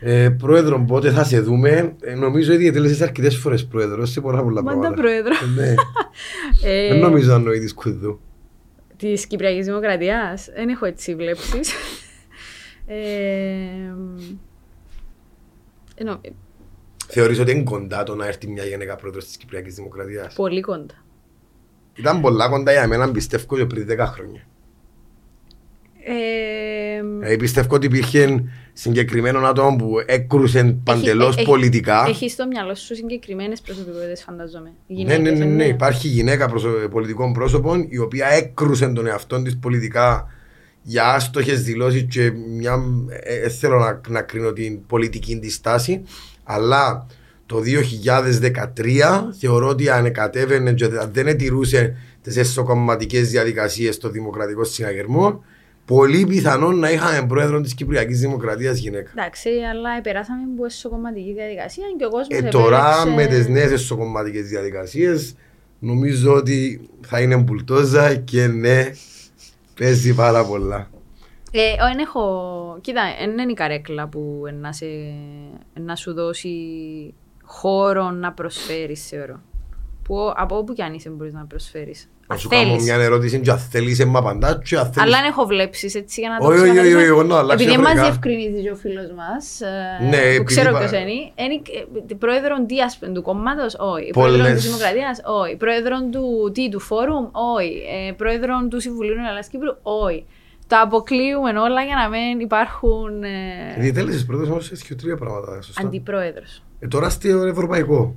Ε, πρόεδρο, πότε θα σε δούμε; Ε, νομίζω ότι διατέλεσες αρκετές φορές πρόεδρος σε πολλά πολλά Μάντα πράγματα. πρόεδρο. Ε, Ναι. Ε, Δεν νομίζω να νοεί της κουδού. Της Κυπριακής Δημοκρατίας. Δεν έχω έτσι βλέψεις. ε, ε, νο- Θεωρείς ότι είναι κοντά το να έρθει μια γυναίκα πρόεδρος της Κυπριακής Δημοκρατίας; πολύ κοντά. Ήταν πολλά κοντά για μένα, πιστεύω και πριν 10 χρόνια. Ε, Δηλαδή πιστεύω ότι υπήρχε συγκεκριμένο άτομο που έκρουσε παντελώς έχει- πολιτικά. Έχει στο μυαλό σου συγκεκριμένες προσωπικότητες, φανταζόμαι. Ναι, ναι, Γυναίκες, ναι, ε, ναι. Υπάρχει γυναίκα προσω- πολιτικών πρόσωπων η οποία έκρουσε τον εαυτό της πολιτικά για άστοχες δηλώσεις και μια. ε, ε, θέλω να, να κρίνω την πολιτική της στάση, αλλά το 2013 θεωρώ ότι αν κατέβαινε και δεν ετηρούσε τις εσωκομματικές διαδικασίες στο δημοκρατικό συναγερμό, πολύ πιθανόν να είχαμε πρόεδρο της Κυπριακής Δημοκρατίας γυναίκα. Εντάξει, αλλά περάσαμε από εσωκομματική διαδικασία και ο κόσμος. Ε, τώρα με τις νέες εσωκομματικές διαδικασίες νομίζω ότι θα είναι μπουλτόζα και ναι, παίζει πάρα πολλά. Ε, ο, εν έχω... Κοίτα, δεν είναι η καρέκλα που εν να, σε, εν να σου δώσει χώρο να προσφέρεις, θεωρώ. Που από όπου κι αν είσαι μπορείς να προσφέρεις. Να Αν σου κάνω θέλεις. μια ερώτηση και αν θέλεις να μ' απαντάς και αν θέλεις... Αλλά αν έχω βλέψεις έτσι για να το Όχι, όχι, όχι, ξεκαθαρίσω. όχι, εγώ να αλλάξω Επειδή μας διαφορετικά. διευκρινίζει και ο φίλος μας, ε, Ναι, που επειδή ξέρω είπα- ποιος είναι, είναι ε, πρόεδρον τι ας πούμε, του κόμματος, όχι. Πολλές. Πρόεδρον της Δημοκρατίας, όχι. Πρόεδρον του, τι, του Φόρουμ, όχι. Ε, πρόεδρον του Συμβουλίου Ελλάδας Κύπρου, όχι. Τα αποκλείουμε όλα για να μην υπάρχουν ε, Διετέλεσες πρώτος όμως σε και τρία πράγματα, σωστά. αντιπρόεδρος. Ε, τώρα στο ευρωπαϊκό.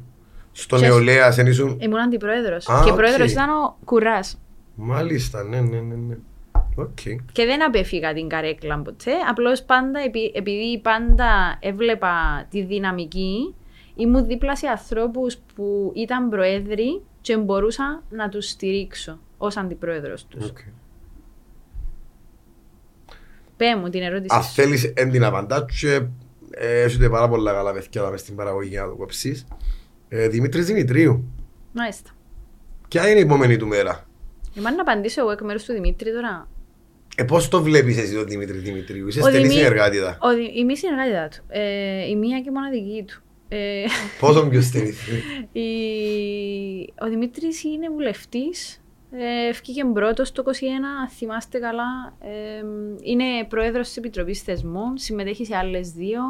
Στο Ποιος; νεολαία δεν ήσουν... Ήμουν αντιπρόεδρος. Α, και οκ. πρόεδρος ήταν ο Κουράς. Μάλιστα, ναι, ναι, ναι. ναι. Οκ. Και δεν απέφυγα την καρέκλα ποτέ. Απλώς πάντα, επει- επειδή πάντα έβλεπα τη δυναμική, ήμουν δίπλα σε ανθρώπους που ήταν προέδροι και μπορούσα να τους στηρίξω ως αντιπρόεδρος τους. Οκ. Πέ μου την ερώτηση. Αν σου. θέλεις εν την απαντάς και ε, έχετε πάρα πολλά καλά παιδιά να μες στην παραγωγή για να το κόψεις. Ε, Δημήτρης Δημητρίου. Μάλιστα. Ποια είναι η επόμενη του μέρα; Εμάς να απαντήσω εγώ εκ μέρους του Δημήτρη τώρα. Ε, πώς το βλέπεις εσύ τον Δημήτρη Δημητρίου; Είσαι Ο στενή Δημή- συνεργάτιδα. Ο, Δη- η μη συνεργάτητα του. Ε, η μία και μοναδική του. Ε, Πόσο πιο στενή. Η- Ο Δημήτρης είναι βουλευτής. Ε, Ευκήκε πρώτος το 21, αν θυμάστε καλά. Ε, είναι πρόεδρος της Επιτροπής Θεσμών, συμμετέχει σε άλλες δύο.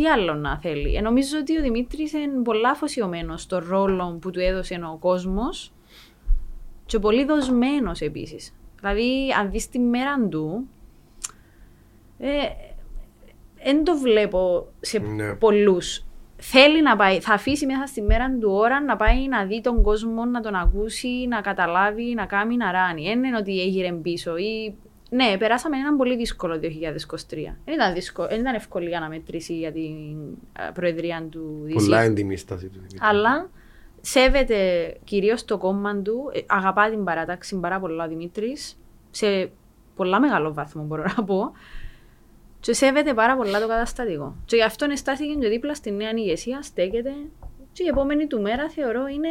Τι άλλο να θέλει. Ε, νομίζω ότι ο Δημήτρης είναι πολλά αφοσιωμένος στο ρόλο που του έδωσε ο κόσμος και πολύ δοσμένος επίσης. Δηλαδή, αν δεις τη μέρα του, δεν το βλέπω σε Ναι. πολλούς. Θέλει να πάει, θα αφήσει μέσα στη μέρα του ώρα να πάει να δει τον κόσμο, να τον ακούσει, να καταλάβει, να κάνει, να ράνει. Δεν είναι ότι έγινε πίσω ή... Ναι, περάσαμε έναν πολύ δύσκολο 2023. Δεν ήταν, δύσκολο, δεν ήταν ευκολία να μετρήσει για την ε, προεδρία του DC. Πολλά έντιμη η στάση του Δημήτρη. Αλλά σέβεται κυρίως το κόμμα του, ε, αγαπά την παράταξη πάρα πολλά ο Δημήτρης, σε πολλά μεγάλο βαθμό μπορώ να πω. Και σέβεται πάρα πολλά το καταστατικό. Και γι' αυτό στάθηκε και δίπλα στη νέα ηγεσία, στέκεται. Και η επόμενη του μέρα θεωρώ είναι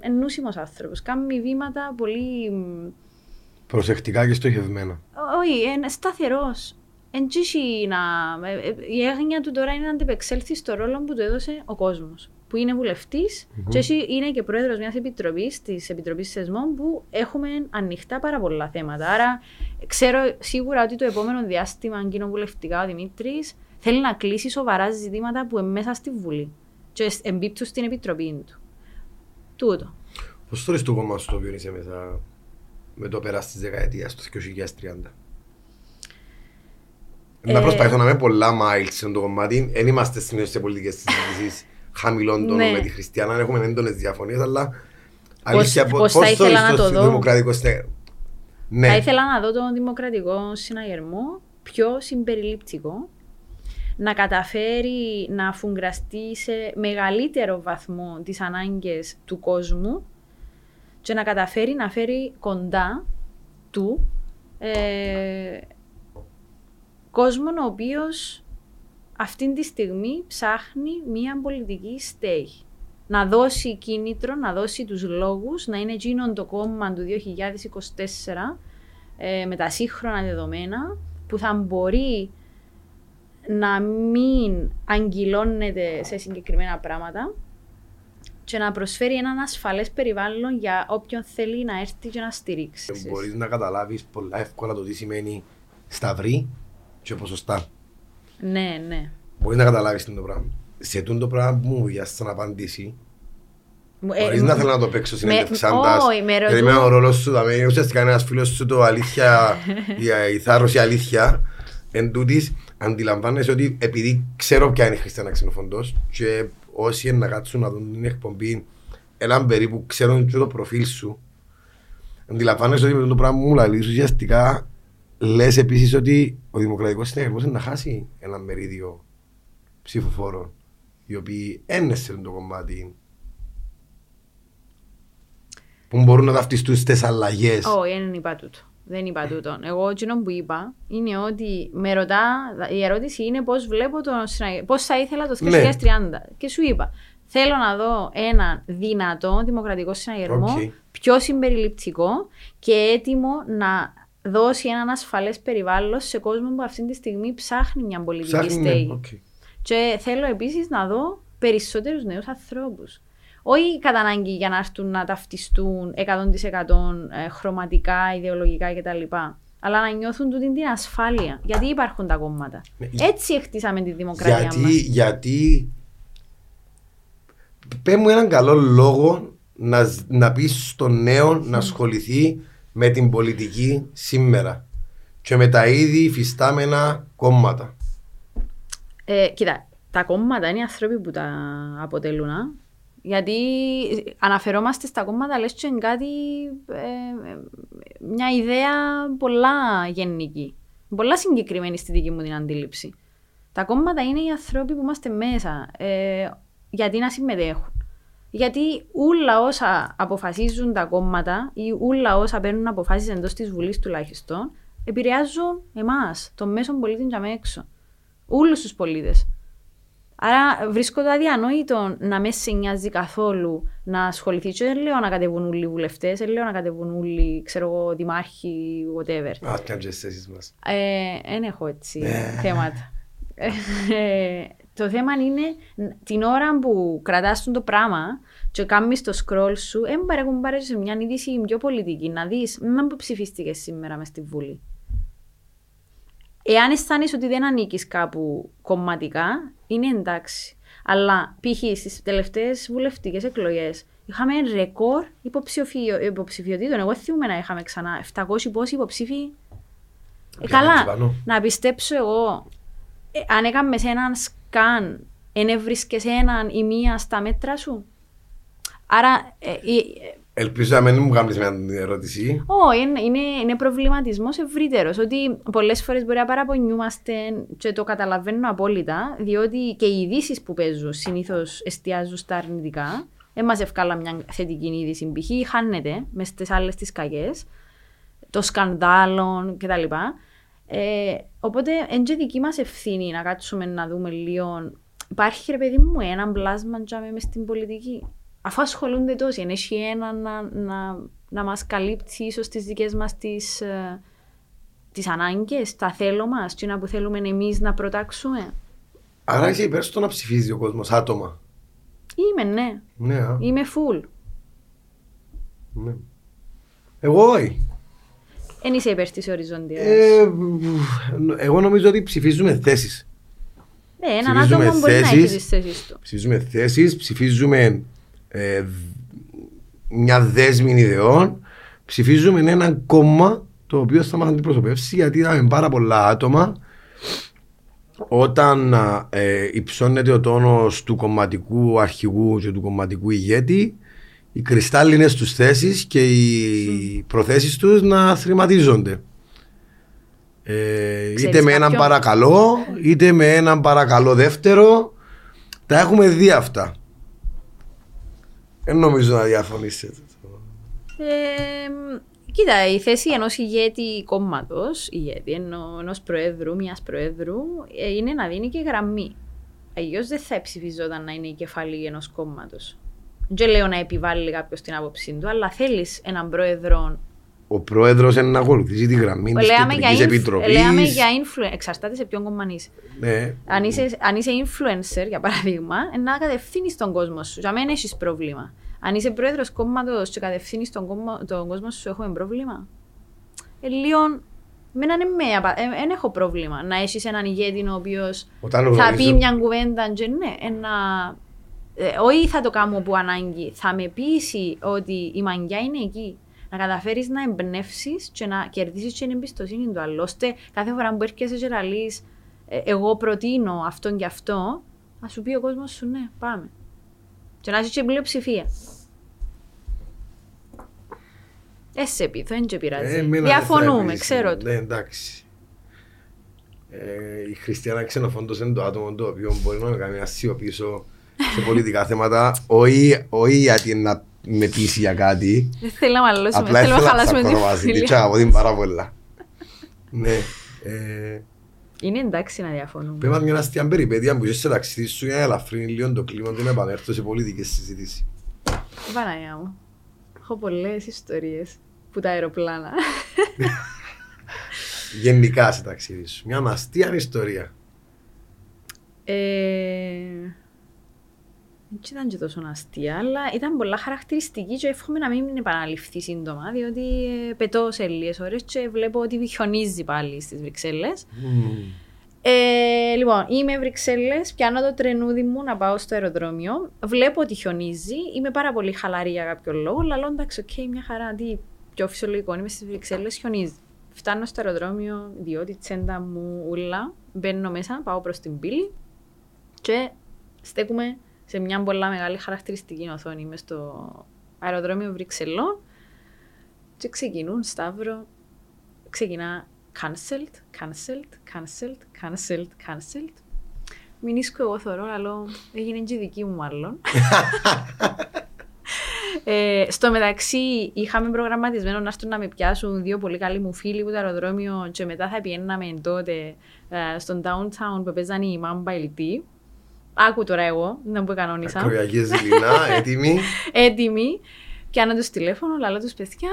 ενούσιμος άνθρωπος. Κάνει βήματα πολύ. Μ, Προσεκτικά και στοχευμένα. όχι, είναι σταθερός. Εν τσίσι να... ε, ε, Η έγνοια του τώρα είναι να αντεπεξέλθει στο ρόλο που του έδωσε ο κόσμος. Που είναι βουλευτής και εσύ είναι και πρόεδρος μιας επιτροπής, της Επιτροπής Θεσμών, που έχουμε ανοιχτά πάρα πολλά θέματα. Άρα ξέρω σίγουρα ότι το επόμενο διάστημα κοινοβουλευτικά ο Δημήτρης θέλει να κλείσει σοβαρά ζητήματα που είναι μέσα στη Βουλή. Και εμπίπτουν στην επιτροπή του. Τούτο. Πώς θεωρείς το κόμμα σου το οποίο είσαι μέσα με το πέρας της δεκαετίας του 2030. Να Ε, προσπαθώ να είμαι πολλά miles σε το κομμάτι. Δεν είμαστε συνήθως σε πολιτικές συζητήσεις χαμηλών τόνων Ναι. με τη Χριστιανά. Έχουμε έντονες διαφωνίες, αλλά αλήθεια, πώς θα ήθελα να το δω; δημοκρατικό στε... Ναι, Θα ήθελα να δω τον δημοκρατικό συναγερμό πιο συμπεριληπτικό, να καταφέρει να αφουγκραστεί σε μεγαλύτερο βαθμό τις ανάγκες του κόσμου και να καταφέρει να φέρει κοντά του ε, κόσμο ο οποίος αυτή τη στιγμή ψάχνει μία πολιτική στέγη. Να δώσει κίνητρο, να δώσει τους λόγους, να είναι εκείνον το κόμμα του 2024 ε, με τα σύγχρονα δεδομένα που θα μπορεί να μην αγκυλώνεται σε συγκεκριμένα πράγματα και να προσφέρει έναν ασφαλές περιβάλλον για όποιον θέλει να έρθει και να στηρίξει. μπορείς να καταλάβεις πολλά εύκολα το τι σημαίνει σταυρή και ποσοστά. Ναι, ναι. Μπορείς να καταλάβεις τι είναι το πράγμα. Σε τούτο το πράγμα που μου βιάσεις να απαντήσει, Μου- ε, Χωρίς μου- να θέλω να το παίξω με- συνέντευξάντας. όχι, με Γιατί ρωτούν- με ο ρόλος σου, δηλαδή, ουσιαστικά ένας φίλος σου το αλήθεια, η, η θάρρος η αλήθεια, εν τούτης, αντιλαμβάνεσαι ότι επειδή ξέρω ποια είναι η Χριστιανά Ξενοφοντός και όσοι είναι να κάτσουν να δουν την εκπομπή, έναν περίπου ξέρουν και το προφίλ σου, αντιλαμβάνεσαι ότι με το πράγμα που μου λαλείς ουσιαστικά λες επίσης ότι ο Δημοκρατικός Συναγερμός είναι να χάσει ένα μερίδιο ψηφοφόρων οι οποίοι ένεσαι το κομμάτι που μπορούν να ταυτιστούν στις αλλαγές. Όχι, δεν είπα τούτο. Δεν είπα τούτο. Εγώ εκείνο που είπα είναι ότι με ρωτά, η ερώτηση είναι πώς βλέπω το συναγε- πώς θα ήθελα το 2030. Και σου είπα, θέλω να δω ένα δυνατό δημοκρατικό συναγερμό, Οκ. πιο συμπεριληπτικό και έτοιμο να δώσει έναν ασφαλές περιβάλλον σε κόσμο που αυτή τη στιγμή ψάχνει μια πολιτική Ψάχνει, ναι, στέγη. οκ. Και θέλω επίσης να δω περισσότερους νέους ανθρώπους. Όχι κατά ανάγκη για να έρθουν να ταυτιστούν 100% ε, χρωματικά, ιδεολογικά κτλ. Αλλά να νιώθουν τούτη την ασφάλεια. Γιατί υπάρχουν τα κόμματα. Ναι, Έτσι χτίσαμε τη δημοκρατία Γιατί, μας. γιατί πέ μου έναν καλό λόγο να, να πεις στον νέο να ασχοληθεί με την πολιτική σήμερα και με τα ήδη υφιστάμενα κόμματα. Ε, κοίτα, τα κόμματα είναι οι άνθρωποι που τα αποτελούν. α. Γιατί αναφερόμαστε στα κόμματα, λες και είναι κάτι, ε, ε, μια ιδέα πολλά γενική. Πολλά συγκεκριμένη στη δική μου την αντίληψη. Τα κόμματα είναι οι άνθρωποι που είμαστε μέσα. Ε, γιατί να συμμετέχουν. Γιατί όλα όσα αποφασίζουν τα κόμματα ή όλα όσα παίρνουν αποφάσεις εντός της Βουλής τουλάχιστον επηρεάζουν εμάς, τον μέσον πολίτη για με έξω. Όλους τους πολίτες. Άρα βρίσκω το αδιανόητο να μες σε νοιάζει καθόλου να ασχοληθεί. Και δεν λέω να κατεβούν όλοι οι βουλευτές, δεν λέω να κατεβούν όλοι, ξέρω εγώ, δημάρχοι, whatever. Α, πιάνε και εσείς μας. Ε, δεν έχω έτσι θέματα. Ε, το θέμα είναι ν- την ώρα που κρατάς το πράγμα και κάνεις το scroll σου, δεν παρέχουν πάρε σε μια είδηση πιο πολιτική, να δεις να που ψηφίστηκες σήμερα μες στη Βουλή. Εάν αισθάνεσαι ότι δεν ανήκεις κάπου κομματικά, είναι εντάξει. Αλλά π.χ. στις τελευταίες βουλευτικές εκλογές είχαμε ρεκόρ υποψηφιο... υποψηφιωτήτων. Εγώ θυμούμαι να είχαμε ξανά 700 πόσοι υποψήφοι. Ε, Πιάνουν καλά, έτσι πάνω. να πιστέψω εγώ, ε, αν έκαμες σε έναν σκαν, εν έβρισκες έναν ή μία στα μέτρα σου. Άρα, ε, ε, ε, Ελπίζω να μην μου κάνεις μια ερώτηση. όχι, είναι, είναι, είναι προβληματισμός ευρύτερος. Ότι πολλές φορές μπορεί να παραπονιούμαστε και το καταλαβαίνω απόλυτα, διότι και οι ειδήσεις που παίζουν συνήθως εστιάζουν στα αρνητικά. Δεν μα ευκάλα μια θετική είδηση, π.χ. χάνεται μες στις άλλες τις κακές, το σκανδάλων κτλ. Ε, οπότε, είναι και δική μας ευθύνη να κάτσουμε να δούμε λίγο. Υπάρχει, ρε παιδί μου, ένα μπλάσμα τζάμε μες στην πολιτική; Αφού ασχολούνται τόσοι, εν έχει ένα να, να, να μας καλύπτει ίσως τις δικές μας τις, ε, τις ανάγκες, τα θέλω μας, και να που θέλουμε εμείς να προτάξουμε. Άρα είσαι υπέρ στο να ψηφίζει ο κόσμος άτομα. Είμαι, ναι. Ναι, α, Είμαι full. ναι. Εγώ όχι. Εν είσαι υπέρ της οριζόντιας. Ε, εγώ νομίζω ότι ψηφίζουμε θέσεις. ναι, έναν ψηφίζουμε άτομο μπορεί να έχει θέσεις. τις θέσεις του. Ψηφίζουμε θέσεις, ψηφίζουμε ε, δ- μια δέσμη ιδεών, ψηφίζουμε ένα κόμμα το οποίο θα μας αντιπροσωπεύσει γιατί είδαμε πάρα πολλά άτομα όταν α, ε, υψώνεται ο τόνος του κομματικού αρχηγού και του κομματικού ηγέτη οι κρυστάλλινες τους θέσεις και οι προθέσεις τους να θρηματίζονται. Ε, είτε Ξέρεις με έναν κάποιον- παρακαλώ, είτε με έναν παρακαλώ δεύτερο. Τα έχουμε δει αυτά. Δεν νομίζω να διαφωνήσετε. Ε, κοίτα, η θέση ενός ηγέτη κόμματος, ηγέτη, ενό, ενός προέδρου, μιας προέδρου, ε, είναι να δίνει και γραμμή. Αλλιώς δεν θα ψηφιζόταν να είναι η κεφαλή ενός κόμματος. Δεν λέω να επιβάλλει κάποιος την άποψή του, αλλά θέλεις έναν πρόεδρο. Ο πρόεδρος είναι να ακολουθήσει τη γραμμή της Λέμε για, Κεντρικής inf- Επιτροπής. λέμε για influencer. Εξαρτάται σε ποιον κόμμα είσαι. Ναι. Αν είσαι, αν είσαι influencer, για παράδειγμα, ε, να κατευθύνεις τον κόσμο σου. Για μένα έχεις πρόβλημα. Αν είσαι πρόεδρος κόμματος και κατευθύνεις τον, κόμμα- τον κόσμο σου, έχουμε πρόβλημα. Ε, λίγο. Μένα δεν με απα- ε, δεν έχω πρόβλημα να έχεις έναν ηγέτη ο οποίος Όταν θα γνωρίζω- πει μια κουβέντα και ναι, ένα... Ε, όχι θα το κάνω που ανάγκη, θα με πείσει ότι η μαγιά είναι εκεί. Να καταφέρεις να εμπνεύσεις και να κερδίσεις την εμπιστοσύνη του άλλου. ώστε κάθε φορά που έρχεσαι και λαλείς, ε, εγώ προτείνω αυτόν και αυτό, να σου πει ο κόσμος σου ναι, πάμε. Και να έχεις και πλειοψηφία. Έσαι πει, δεν και πειράζει. Ε, εμένα δεν θα Διαφωνούμε, επιλύσει. ξέρω το. Ναι, εντάξει. Ε, η Χριστιανά ξενοφόντος είναι το άτομο το οποίο μπορεί να με κάνει να σιωπήσω σε πολιτικά θέματα. Όχι, όχι γιατί να με πείσει για κάτι. Δεν θέλω να μαλώσουμε, Απλά θέλω να ήθελα να χαλάσουμε τη τσακώνω μαζί της φιλία. και αγαπώ την πάρα πολλά. Ναι. Ε, Είναι εντάξει να διαφωνούμε. Πες μας μια αστεία περιπέτεια που είσαι σε ταξίδι σου για να ελαφρύνει λίγο το κλίμα του να επανέλθω σε πολιτικές συζητήσεις. Παναγιά μου. Έχω πολλές ιστορίες που τα αεροπλάνα. Γενικά σε ταξίδι σου. Μια αστεία ιστορία. Ε, δεν ήταν και τόσο αστεία, αλλά ήταν πολλά χαρακτηριστική και εύχομαι να μην επαναληφθεί σύντομα, διότι ε, πετώ σε λίγες ώρες και βλέπω ότι χιονίζει πάλι στις Βρυξέλλες. Ε, λοιπόν, είμαι Βρυξέλλες, πιάνω το τρενούδι μου να πάω στο αεροδρόμιο. Βλέπω ότι χιονίζει. Είμαι πάρα πολύ χαλαρή για κάποιο λόγο. Λαλό, εντάξει, οκ, μια χαρά. Τι πιο φυσιολογικό. Είμαι στις Βρυξέλλες, χιονίζει. Φτάνω στο αεροδρόμιο, διότι τσέντα μου ούλα. Μπαίνω μέσα, πάω προς την πύλη και στέκουμε σε μια πολλά μεγάλη χαρακτηριστική οθόνη. Είμαι στο αεροδρόμιο Βρυξελών και ξεκινούν Σταύρο. Ξεκινά cancelled, cancelled, cancelled, cancelled, cancelled. Μην ίσκω εγώ θωρώ, αλλά έγινε και δική μου μάλλον. ε, στο μεταξύ είχαμε προγραμματισμένο να έρθουν να με πιάσουν δύο πολύ καλοί μου φίλοι από το αεροδρόμιο και μετά θα πιέναμε τότε ε, στον downtown που παίζαν οι Mamba LT. Άκου τώρα εγώ, να που κανόνισα. Ακροιακή Ζηλινά, έτοιμοι. έτοιμοι. Πιάνω τους τηλέφωνο, λαλό τους παιδιά,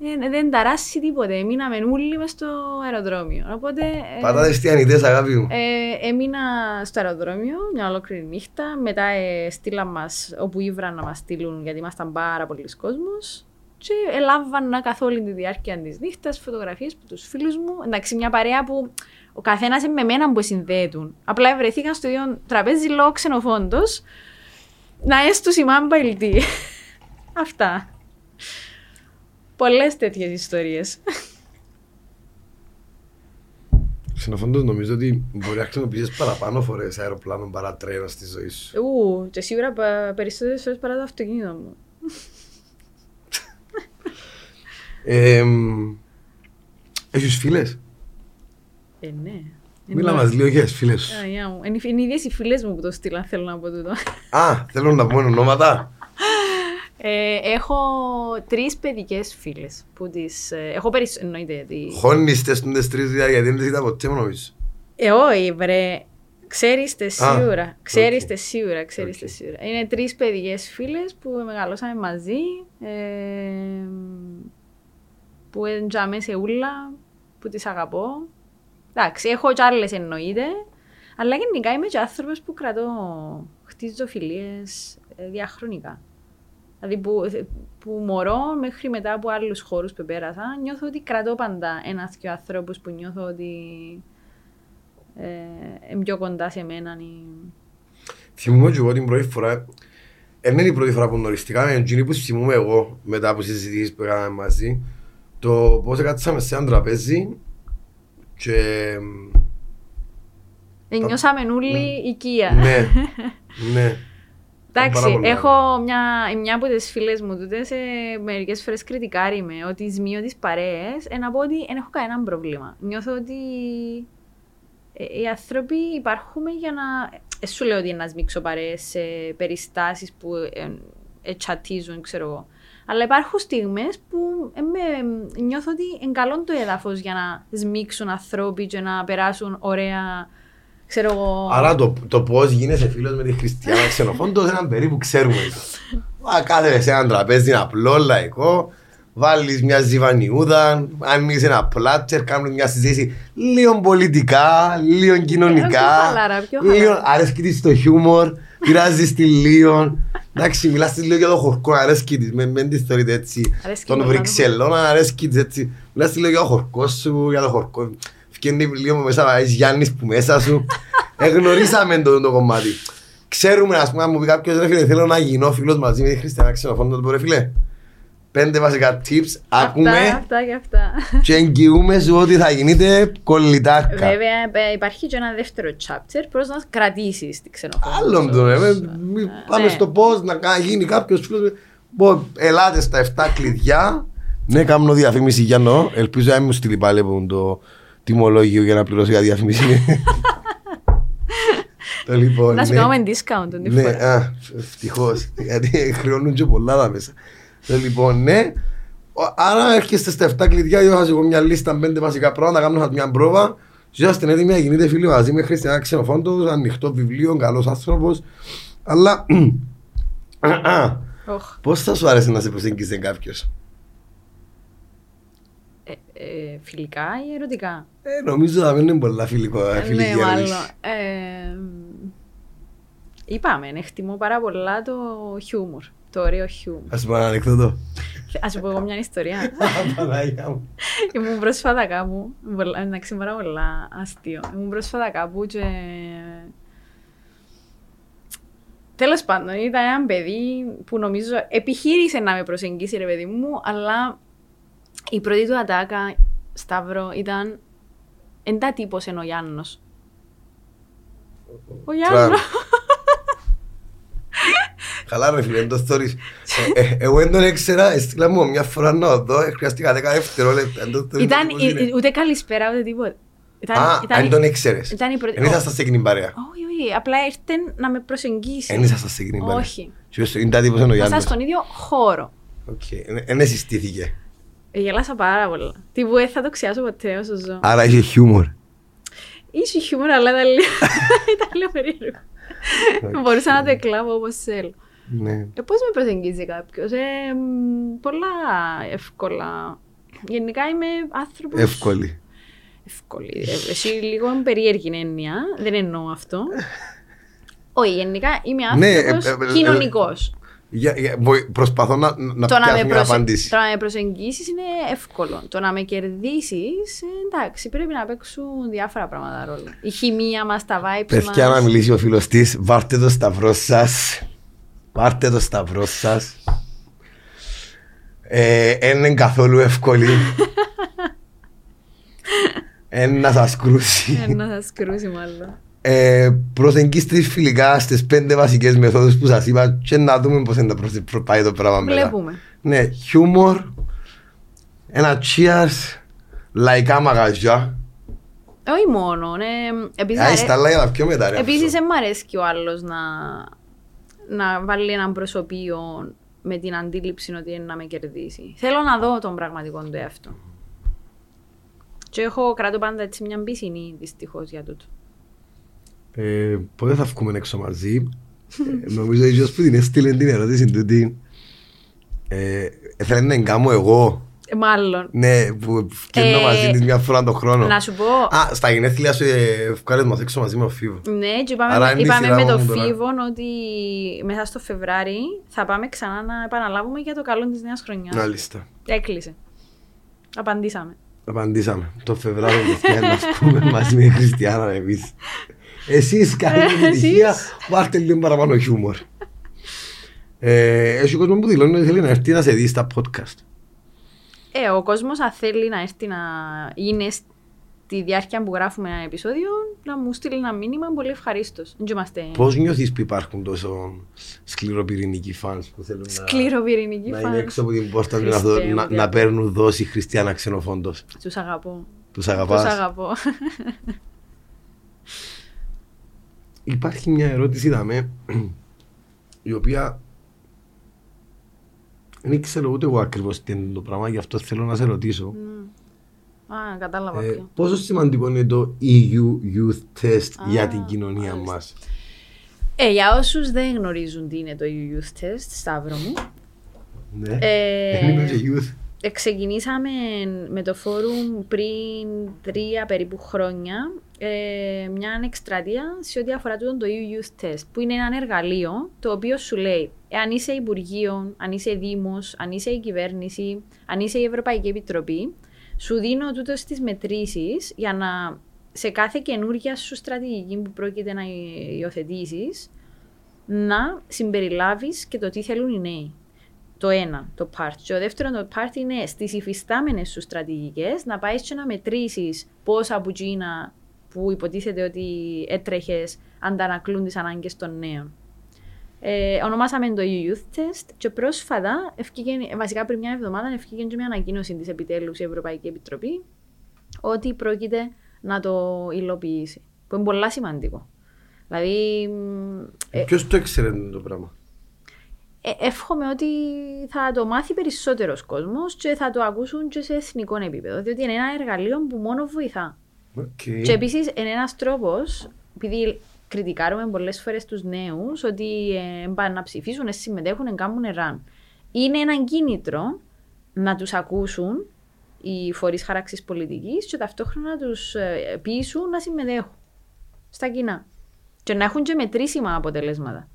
ε, δεν ταράσει τίποτε. Μείναμε όλοι μες στο αεροδρόμιο. Οπότε, ε, Πατάτε στιανιτές αγάπη μου. Ε, έμεινα στο αεροδρόμιο μια ολόκληρη νύχτα. Μετά ε, στείλαν μας όπου ήβραν να μας στείλουν γιατί ήμασταν πάρα πολλοί κόσμος. Και ελάβανα καθ' όλη τη διάρκεια της νύχτας φωτογραφίες από τους φίλους μου. Εντάξει, μια παρέα που ο καθένας με μένα που συνδέουν. Απλά βρεθήκαν στο ίδιο τραπέζι λόγω ξενοφόντος να έστω σημάμπα ηλτή. Αυτά. Πολλές τέτοιες ιστορίες. Ξενοφόντως νομίζω ότι μπορεί να χρησιμοποιήσεις παραπάνω φορές αεροπλάνο παρά τρένα στη ζωή σου. Ου, και σίγουρα περισσότερες φορές παρά το αυτοκίνητο μου. ε, έχεις φίλες; Ε, ναι. Μίλα μας λίγο για τις φίλες σου. Είναι οι ίδιες οι φίλες μου που το στείλαν, θέλω να πω τούτο. Α, θέλω να πούμε ονόματα. Ε, έχω τρεις παιδικές φίλες. Τις, ε, έχω περισσότερο. Εννοείται. Χώνιστε τι τρεις γιατί δεν τις είδα ποτέ μόνο Ε, όχι, βρε. Ξέρεις σίγουρα. Ξέρεις okay. σίγουρα. Ξέρεις okay. σίγουρα. Είναι τρεις παιδικές φίλες που μεγαλώσαμε μαζί. Ε, που εντζάμε σε ούλα. Που τις αγαπώ. Εντάξει, έχω κι άλλες εννοείται. Αλλά γενικά είμαι και άνθρωπος που κρατώ. Χτίζω φιλίες ε, διαχρονικά. Δηλαδή που, που μωρώ μέχρι μετά από άλλους χώρους που πέρασα, νιώθω ότι κρατώ πάντα ένας και ανθρώπου που νιώθω ότι ε, είναι πιο κοντά σε μένα. Θυμούμαι και εγώ την πρώτη φορά, δεν είναι η πρώτη φορά που γνωριστήκαμε, είναι εκείνη που θυμούμαι εγώ μετά από συζητήσεις που έκαναμε μαζί, το πώς κάτσαμε σε ένα τραπέζι και... Νιώσαμε όλοι οικία. Ναι, ναι. Εντάξει, έχω μια, μια από τις φίλες μου τούτες σε μερικές φορές κριτικάρει με ότι ζημιώ τι παρέες. Ε, να πω ότι δεν έχω κανένα πρόβλημα. Νιώθω ότι ε, οι άνθρωποι υπάρχουμε για να. Ε, σου λέω ότι να σμίξω παρέες σε περιστάσεις που ε, ε, τσατίζουν, ξέρω εγώ. Αλλά υπάρχουν στιγμές που ε, με, νιώθω ότι εγκαλώνουν το έδαφος για να σμίξουν ανθρώποι και να περάσουν ωραία Ξέρω εγώ... Άρα το, το πώς γίνεσαι φίλος με τη Χριστιανά ξενοφόντο είναι περίπου ξέρουμε. Κάθεσαι σε ένα τραπέζι απλό, λαϊκό, βάλεις μια ζιβανιούδα, ανοίγεις ένα πλάτσερ, κάνουν μια συζήτηση λίγο πολιτικά, λίγο κοινωνικά. Λίγο αρέσκει τη στο χιούμορ, πειράζεις τη λίγο. Εντάξει, μιλάς της λίγο για το χορκό, αρέσκει τη, με της θεωρείτε έτσι. Των Βρυξελών, αρέσκει τη έτσι. Μιλάς της λίγο για το χορκό σου, για το χορκό φτιάχνει λίγο μέσα, είσαι Γιάννης που μέσα σου. Εγνωρίσαμε το, το κομμάτι. Ξέρουμε, ας πούμε, αν μου πει κάποιος, ρε φίλε, θέλω να γίνω φίλος μαζί με τη Χριστιανά Ξενοφόντο, το ρε φίλε. Πέντε βασικά tips, άκουμε αυτά και αυτά. και εγγυούμε σου ότι θα γίνετε κολλητάρκα. Βέβαια, υπάρχει και ένα δεύτερο chapter προς να κρατήσεις τη ξενοφόντο. Άλλον το, ρε. Πάμε ναι. στο πώς να γίνει κάποιος φίλος. Ελάτε στα 7 κλειδιά. Ναι, κάνω διαφήμιση για νο. Ελπίζω να μην μου στείλει πάλι το τιμολόγιο για να πληρώσει για διαφήμιση. το λοιπόν, να σου ναι. κάνουμε discount τον ναι, α, ευτυχώς, γιατί χρεώνουν και πολλά τα μέσα. Το λοιπόν, ναι, άρα έρχεστε στα 7 κλειδιά, έχω εγώ μια λίστα πέντε βασικά πράγματα, κάνω μια πρόβα, Είσαστε έτοιμοι να γίνετε φίλοι μαζί με Χριστιανά Ξενοφόντος, ανοιχτό βιβλίο, καλός άνθρωπος, αλλά πώς θα σου άρεσε να σε προσεγγίσει κάποιος; Ε, ε, φιλικά ή ερωτικά; Ε, νομίζω ότι δεν είναι πολλά φιλικό, ε, φιλική ναι, ερώτηση. μάλλον. Ε, είπαμε, εκτιμώ πάρα πολλά το χιούμορ. Το ωραίο χιούμορ. Ας πω ένα ανεκδότο. Α σου πω εγώ μια ιστορία. Παναγία μου. Ήμουν πρόσφατα κάπου. πολλά- Εντάξει, πάρα πολλά αστείο. Ήμουν πρόσφατα κάπου και. Τέλος πάντων, ήταν ένα παιδί που νομίζω επιχείρησε να με προσεγγίσει, ρε παιδί μου, αλλά η πρώτη του ατάκα, Σταύρο, ήταν. Εν τα τύπος είναι ο Γιάννος. Ο Γιάννος. Καλά ρε φίλε, δεν το θωρείς. Ε, ε, Εγώ δεν τον έξερα, έστειλα μου μια φορά να δω, ε, χρειάστηκα 10 δευτερόλεπτα. δεν το θωρείς Ήταν πώς ε, είναι. ε, ούτε καλησπέρα ούτε τίποτα. Ήταν, Α, ήταν, αν τον ήξερες. ήταν η πρώτη- Εν ήσασταν σε εκείνη παρέα. Όχι, όχι, απλά ήρθε να με προσεγγίσει. Εν ήσασταν σε εκείνη παρέα. Όχι. Και όσο είναι τα τύπος είναι ο Ήμασταν Γιάννος. στον ίδιο χώρο. Οκ, εν- εν εσυστήθηκε. Ε, Γελάσα πάρα πολλά. Τι που δεν θα το ξιάσω ποτέ όσο ζω. Άρα είχε χιούμορ. Είχε χιούμορ, αλλά ήταν λίγο, ήταν λίγο περίεργο. Μπορούσα να το εκλάβω όπως θέλω. Ναι. Ε, πώς με προσεγγίζει κάποιος. Ε, μ, πολλά εύκολα. Γενικά είμαι άνθρωπος... Εύκολη. Εύκολη. Ε, Εσύ λίγο περίεργη έννοια. Δεν εννοώ αυτό. Όχι, γενικά είμαι Ναι, ε, άνθρωπος ε, ε, κοινωνικός. Για- για- βοη- Προσπαθώ να, να Το να, πιάσω με μια προσε... απάντηση. το να με προσεγγίσεις είναι εύκολο. Το να με κερδίσεις, ε, εντάξει, πρέπει να παίξουν διάφορα πράγματα ρόλο. Η χημεία μας, τα vibes Παιδιά να μας. μιλήσει ο φίλος της, βάρτε το σταυρό σας. Βάρτε το σταυρό σας. Ε, εν είναι καθόλου εύκολη. Εν να σας κρούσει. Ε, να σας κρούσει μάλλον. Ε, προσεγγίστε τις φιλικά στις πέντε βασικές μεθόδους που σας είπα και να δούμε πώς είναι να προσε- προ- πάει το πράγμα μετά. Βλέπουμε. Ναι, χιούμορ, ένα cheers, λαϊκά μαγαζιά. Όχι μόνο, ναι. Επίσης, Α, αρέ- στα άλλα για τα πιο μετά ρε. Επίσης, αυτό. δεν μ' αρέσει και ο άλλος να, να βάλει έναν προσωπείο με την αντίληψη ότι είναι να με κερδίσει. Θέλω να δω τον πραγματικό του εαυτό. Και έχω κράτω πάντα έτσι μια πισινή δυστυχώς για τούτο. Ε, πότε θα βγούμε έξω μαζί; ε, νομίζω ότι ποιος που την έστειλε την ερώτηση τούτη. Ε, Έθελε να εγκάμω εγώ. Ε, μάλλον. Ναι, που φτιάχνω Ε, μαζί της μια φορά τον χρόνο. Να σου πω, Α, στα γενέθλια σου ε, βγάλες μας έξω μαζί με ο Φίβο. ναι, και Άρα είπαμε, είναι η είπαμε σειρά με το μου τώρα. Φίβον ότι μέσα στο Φεβράρι θα πάμε ξανά να επαναλάβουμε για το καλό της νέας χρονιάς. Μάλιστα. Έκλεισε. Απαντήσαμε. Απαντήσαμε. Το Φεβράριο και να βγούμε μαζί με η Χριστιανά εμείς. Εσείς καλή επιτυχία, βάλτε λίγο παραπάνω χιούμορ. Ε, Έχει κόσμος που δηλώνει ότι θέλει να έρθει να σε δει στα podcast. Ε, ο κόσμος αν θέλει να έρθει να είναι στη διάρκεια που γράφουμε ένα επεισόδιο, να μου στείλει ένα μήνυμα πολύ ευχαρίστως. Δεν είμαστε Πώς νιώθεις που υπάρχουν τόσο σκληροπυρηνικοί φανς που θέλουν να, σκληροπυρηνικοί να είναι φαν. έξω από την πόρτα να, Χριστέ δω- μου, να, τι να αγαπώ. παίρνουν δόση χριστιανά ξενοφόντος. Τους αγαπώ. Τους Τους αγαπάς. αγαπώ. Υπάρχει μια ερώτηση δαμέ, η οποία δεν ξέρω ούτε εγώ ακριβώς τι είναι το πράγμα, γι' αυτό θέλω να σε ρωτήσω. Α, κατάλαβα Ε, ποιο. πόσο σημαντικό είναι το EU Youth Test Α, για την κοινωνία μάλιστα. μας; Ε, για όσους δεν γνωρίζουν τι είναι το EU Youth Test, Σταύρο μου, Ναι. Ε, Δεν είμαι και youth. Ε, Ξεκινήσαμε με το φόρουμ πριν τρία περίπου χρόνια ε, μια εκστρατεία σε ό,τι αφορά τούτον το EU Youth Test, που είναι ένα εργαλείο το οποίο σου λέει αν είσαι Υπουργείο, αν είσαι Δήμος, αν είσαι η κυβέρνηση, αν είσαι η Ευρωπαϊκή Επιτροπή, σου δίνω τούτο στις μετρήσεις για να σε κάθε καινούργια σου στρατηγική που πρόκειται να υιοθετήσεις, να συμπεριλάβεις και το τι θέλουν οι νέοι. Το ένα, το part. Και το δεύτερο, το part είναι στις υφιστάμενες σου στρατηγικές να πάεις και να μετρήσεις πόσα από εκείνα που υποτίθεται ότι έτρεχες αντανακλούν τις ανάγκες των νέων. Ε, ονομάσαμε το EU Youth Test και πρόσφατα, ευκήγεν, βασικά πριν μια εβδομάδα, ευκήγεν και μια ανακοίνωση της επιτέλους η Ευρωπαϊκή Επιτροπή ότι πρόκειται να το υλοποιήσει. Που είναι πολύ σημαντικό. Δηλαδή, μ, ε, Ποιος το έξερε το πράγμα; ε, εύχομαι ότι θα το μάθει περισσότερος κόσμος και θα το ακούσουν και σε εθνικό επίπεδο. Διότι είναι ένα εργαλείο που μόνο βοηθά. Οκ. Και επίσης είναι ένας τρόπος, επειδή κριτικάρουμε πολλές φορές τους νέους ότι ε, πάνε να ψηφίσουν, να συμμετέχουν, να κάνουν run. Είναι ένα κίνητρο να τους ακούσουν οι φορείς χάραξης πολιτικής και ταυτόχρονα να τους πείσουν να συμμετέχουν στα κοινά. Και να έχουν και μετρήσιμα αποτελέσματα.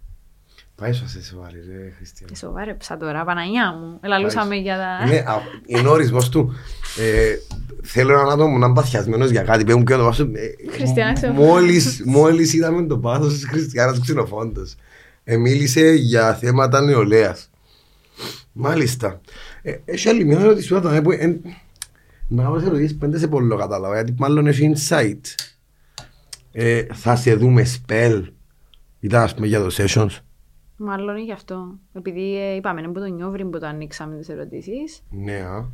Πάει σου σε σοβαρή, ρε Χριστιαν. Ε, σοβάρεψα τώρα, Παναγιά μου. Ελαλούσαμε για τα. Ναι, α, είναι ο ορισμός του. Ε, θέλω έναν άτομο να είναι παθιασμένος για κάτι. Πέμπουν και το πάθος. Ε, Χριστιανά ξενοφ- μόλις, μόλις είδαμε το πάθος της Χριστιανάς ξενοφόντος. Ε, μίλησε για θέματα νεολαίας. Μάλιστα. Ε, έχει άλλη μια ερώτηση που θα τον έπω. ε, Να κάνω ερωτήσεις πέντε σε πολύ κατάλαβα, γιατί μάλλον έχει insight. Ε, θα σε δούμε spell. Ήταν ας πούμε για το sessions. Μάλλον είναι γι' αυτό. Επειδή ε, είπαμε, είναι από τον Νιόβρη που το ανοίξαμε τις ερωτήσεις. Ναι, α.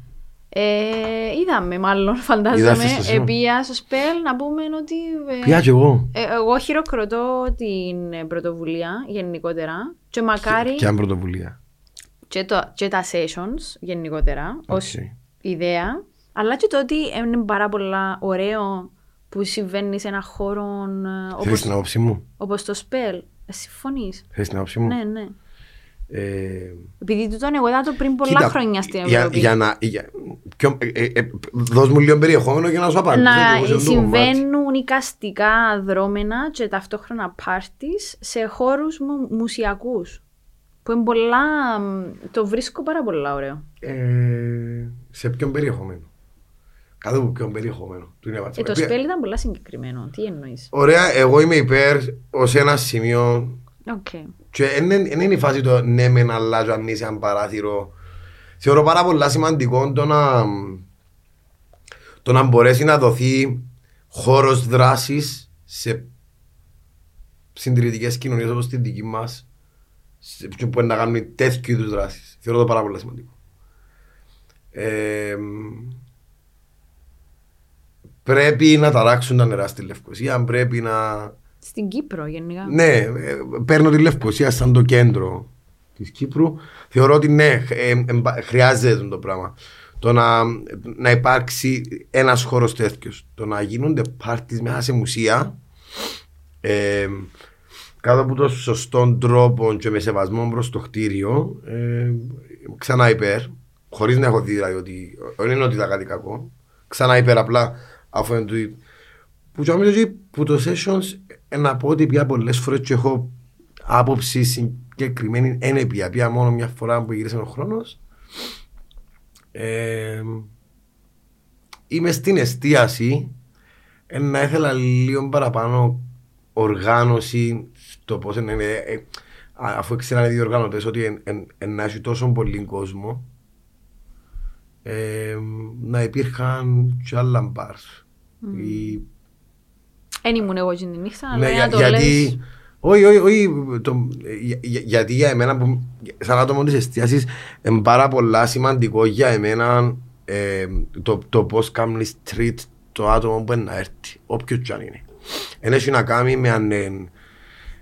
Ε, είδαμε, μάλλον, φαντάζομαι, Είδατε στο σύνολο. επία στο ΣΠΕΛ να πούμε ότι. ε, Πια κι εγώ. ε, εγώ χειροκροτώ την ε, πρωτοβουλία γενικότερα και μακάρι Ποια πρωτοβουλία; και, το, και τα sessions γενικότερα ως Οκ. ιδέα, αλλά και το ότι είναι πάρα πολλά ωραίο που συμβαίνει σε ένα χώρο ε, Θέλεις όπως, την άποψη μου; όπως το ΣΠΕΛ. Ε, συμφωνείς; Θέλεις την άποψη μου; Ναι, ναι. Ε, Επειδή τούτον εγώ είδα το πριν πολλά κοίτα, χρόνια στην για, Ευρώπη. για να, για, ποιο, ε, ε, ε, δώσ' μου λίγο περιεχόμενο για να σου απαντήσω. να και εγώ σε αυτό το κομμάτι. συμβαίνουν εικαστικά δρόμενα και ταυτόχρονα πάρτις σε χώρους μου, μουσιακούς. Που είναι πολλά... μ, Το βρίσκω πάρα πολλά ωραίο. Ε, σε ποιον περιεχόμενο; Κάτω από ποιον περιεχόμενο. Του είναι Ε, βάτσο. το Επί- σπέλ ήταν πολλά συγκεκριμένο. Τι εννοείς; Ωραία, εγώ είμαι υπέρ ως ένα σημείο Οκ. και δεν είναι- δεν είναι η φάση το ναι μεν αλλάζω αν είσαι ένα παράθυρο. Θεωρώ πάρα πολλά σημαντικό το να, το να μπορέσει να δοθεί χώρος δράσης σε συντηρητικές κοινωνίες όπως την δική μας σε- που μπορεί να κάνουν τέτοιου είδους δράσεις. Θεωρώ το πάρα πολύ σημαντικό. Ε, πρέπει να ταράξουν τα νερά στη Λευκοσία, πρέπει να... Στην Κύπρο γενικά. Ναι, ε, παίρνω τη Λευκοσία σαν το κέντρο της Κύπρου. Θεωρώ ότι ναι, ε, ε, ε, χρειάζεται το πράγμα. Το να, να υπάρξει ένας χώρος τέτοιος. Το να γίνονται πάρτις μέσα σε μουσεία ε, κάτω από τον σωστό τρόπο και με σεβασμό προς το κτίριο. Ε, ξανά υπέρ, χωρίς να έχω δει δηλαδή ότι δεν είναι ότι ήταν κάτι κακό. Ξανά υπέρ, απλά αφού είναι του- που και νομίζω ότι που το sessions ε, να πω ότι πια πολλές φορές και έχω άποψη συγκεκριμένη είναι πια, πια μόνο μια φορά που γύρισε ο χρόνος ε, είμαι στην εστίαση ε, να ήθελα λίγο παραπάνω οργάνωση στο πώς είναι, ε, ε, α- αφού ξέρανε οι διοργανωτές ότι εν, εν, εν, να έχει τόσο πολύ κόσμο ε, να υπήρχαν και άλλα μπαρς. Η- Εν ήμουν εγώ την νύχτα, αλλά ναι, για να για- το λες... γιατί, όχι, όχι, όχι, το- για- για- γιατί για εμένα που, σαν άτομο της εστίασης είναι πάρα πολλά σημαντικό για εμένα ε, το, το πώς κάνεις treat το άτομο που είναι να έρθει, όποιος και αν είναι. Εν έχει να κάνει με αν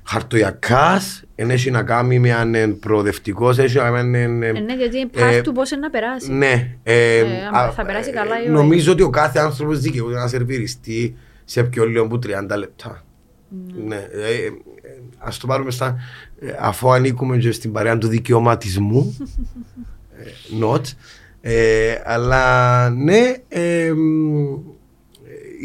είναι χαρτοιακάς, εν έχει να κάνει με αν είναι προοδευτικός, έχει να κάνει με αν είναι... Ε, ναι, γιατί είναι ε, part του πώς είναι να περάσει. Ναι. Ε, Ε, άμα α, θα περάσει ε, καλά ή όχι. Νομίζω ότι ο κάθε άνθρωπος δικαιούται να σερβιριστεί σε πιο λίγο από 30 λεπτά. Ναι. ε, ε, ε, ας το πάρουμε στα... ε, αφού ανήκουμε και στην παρέα του δικαιωματισμού. ε, not. Ε, αλλά ναι, ε, μ,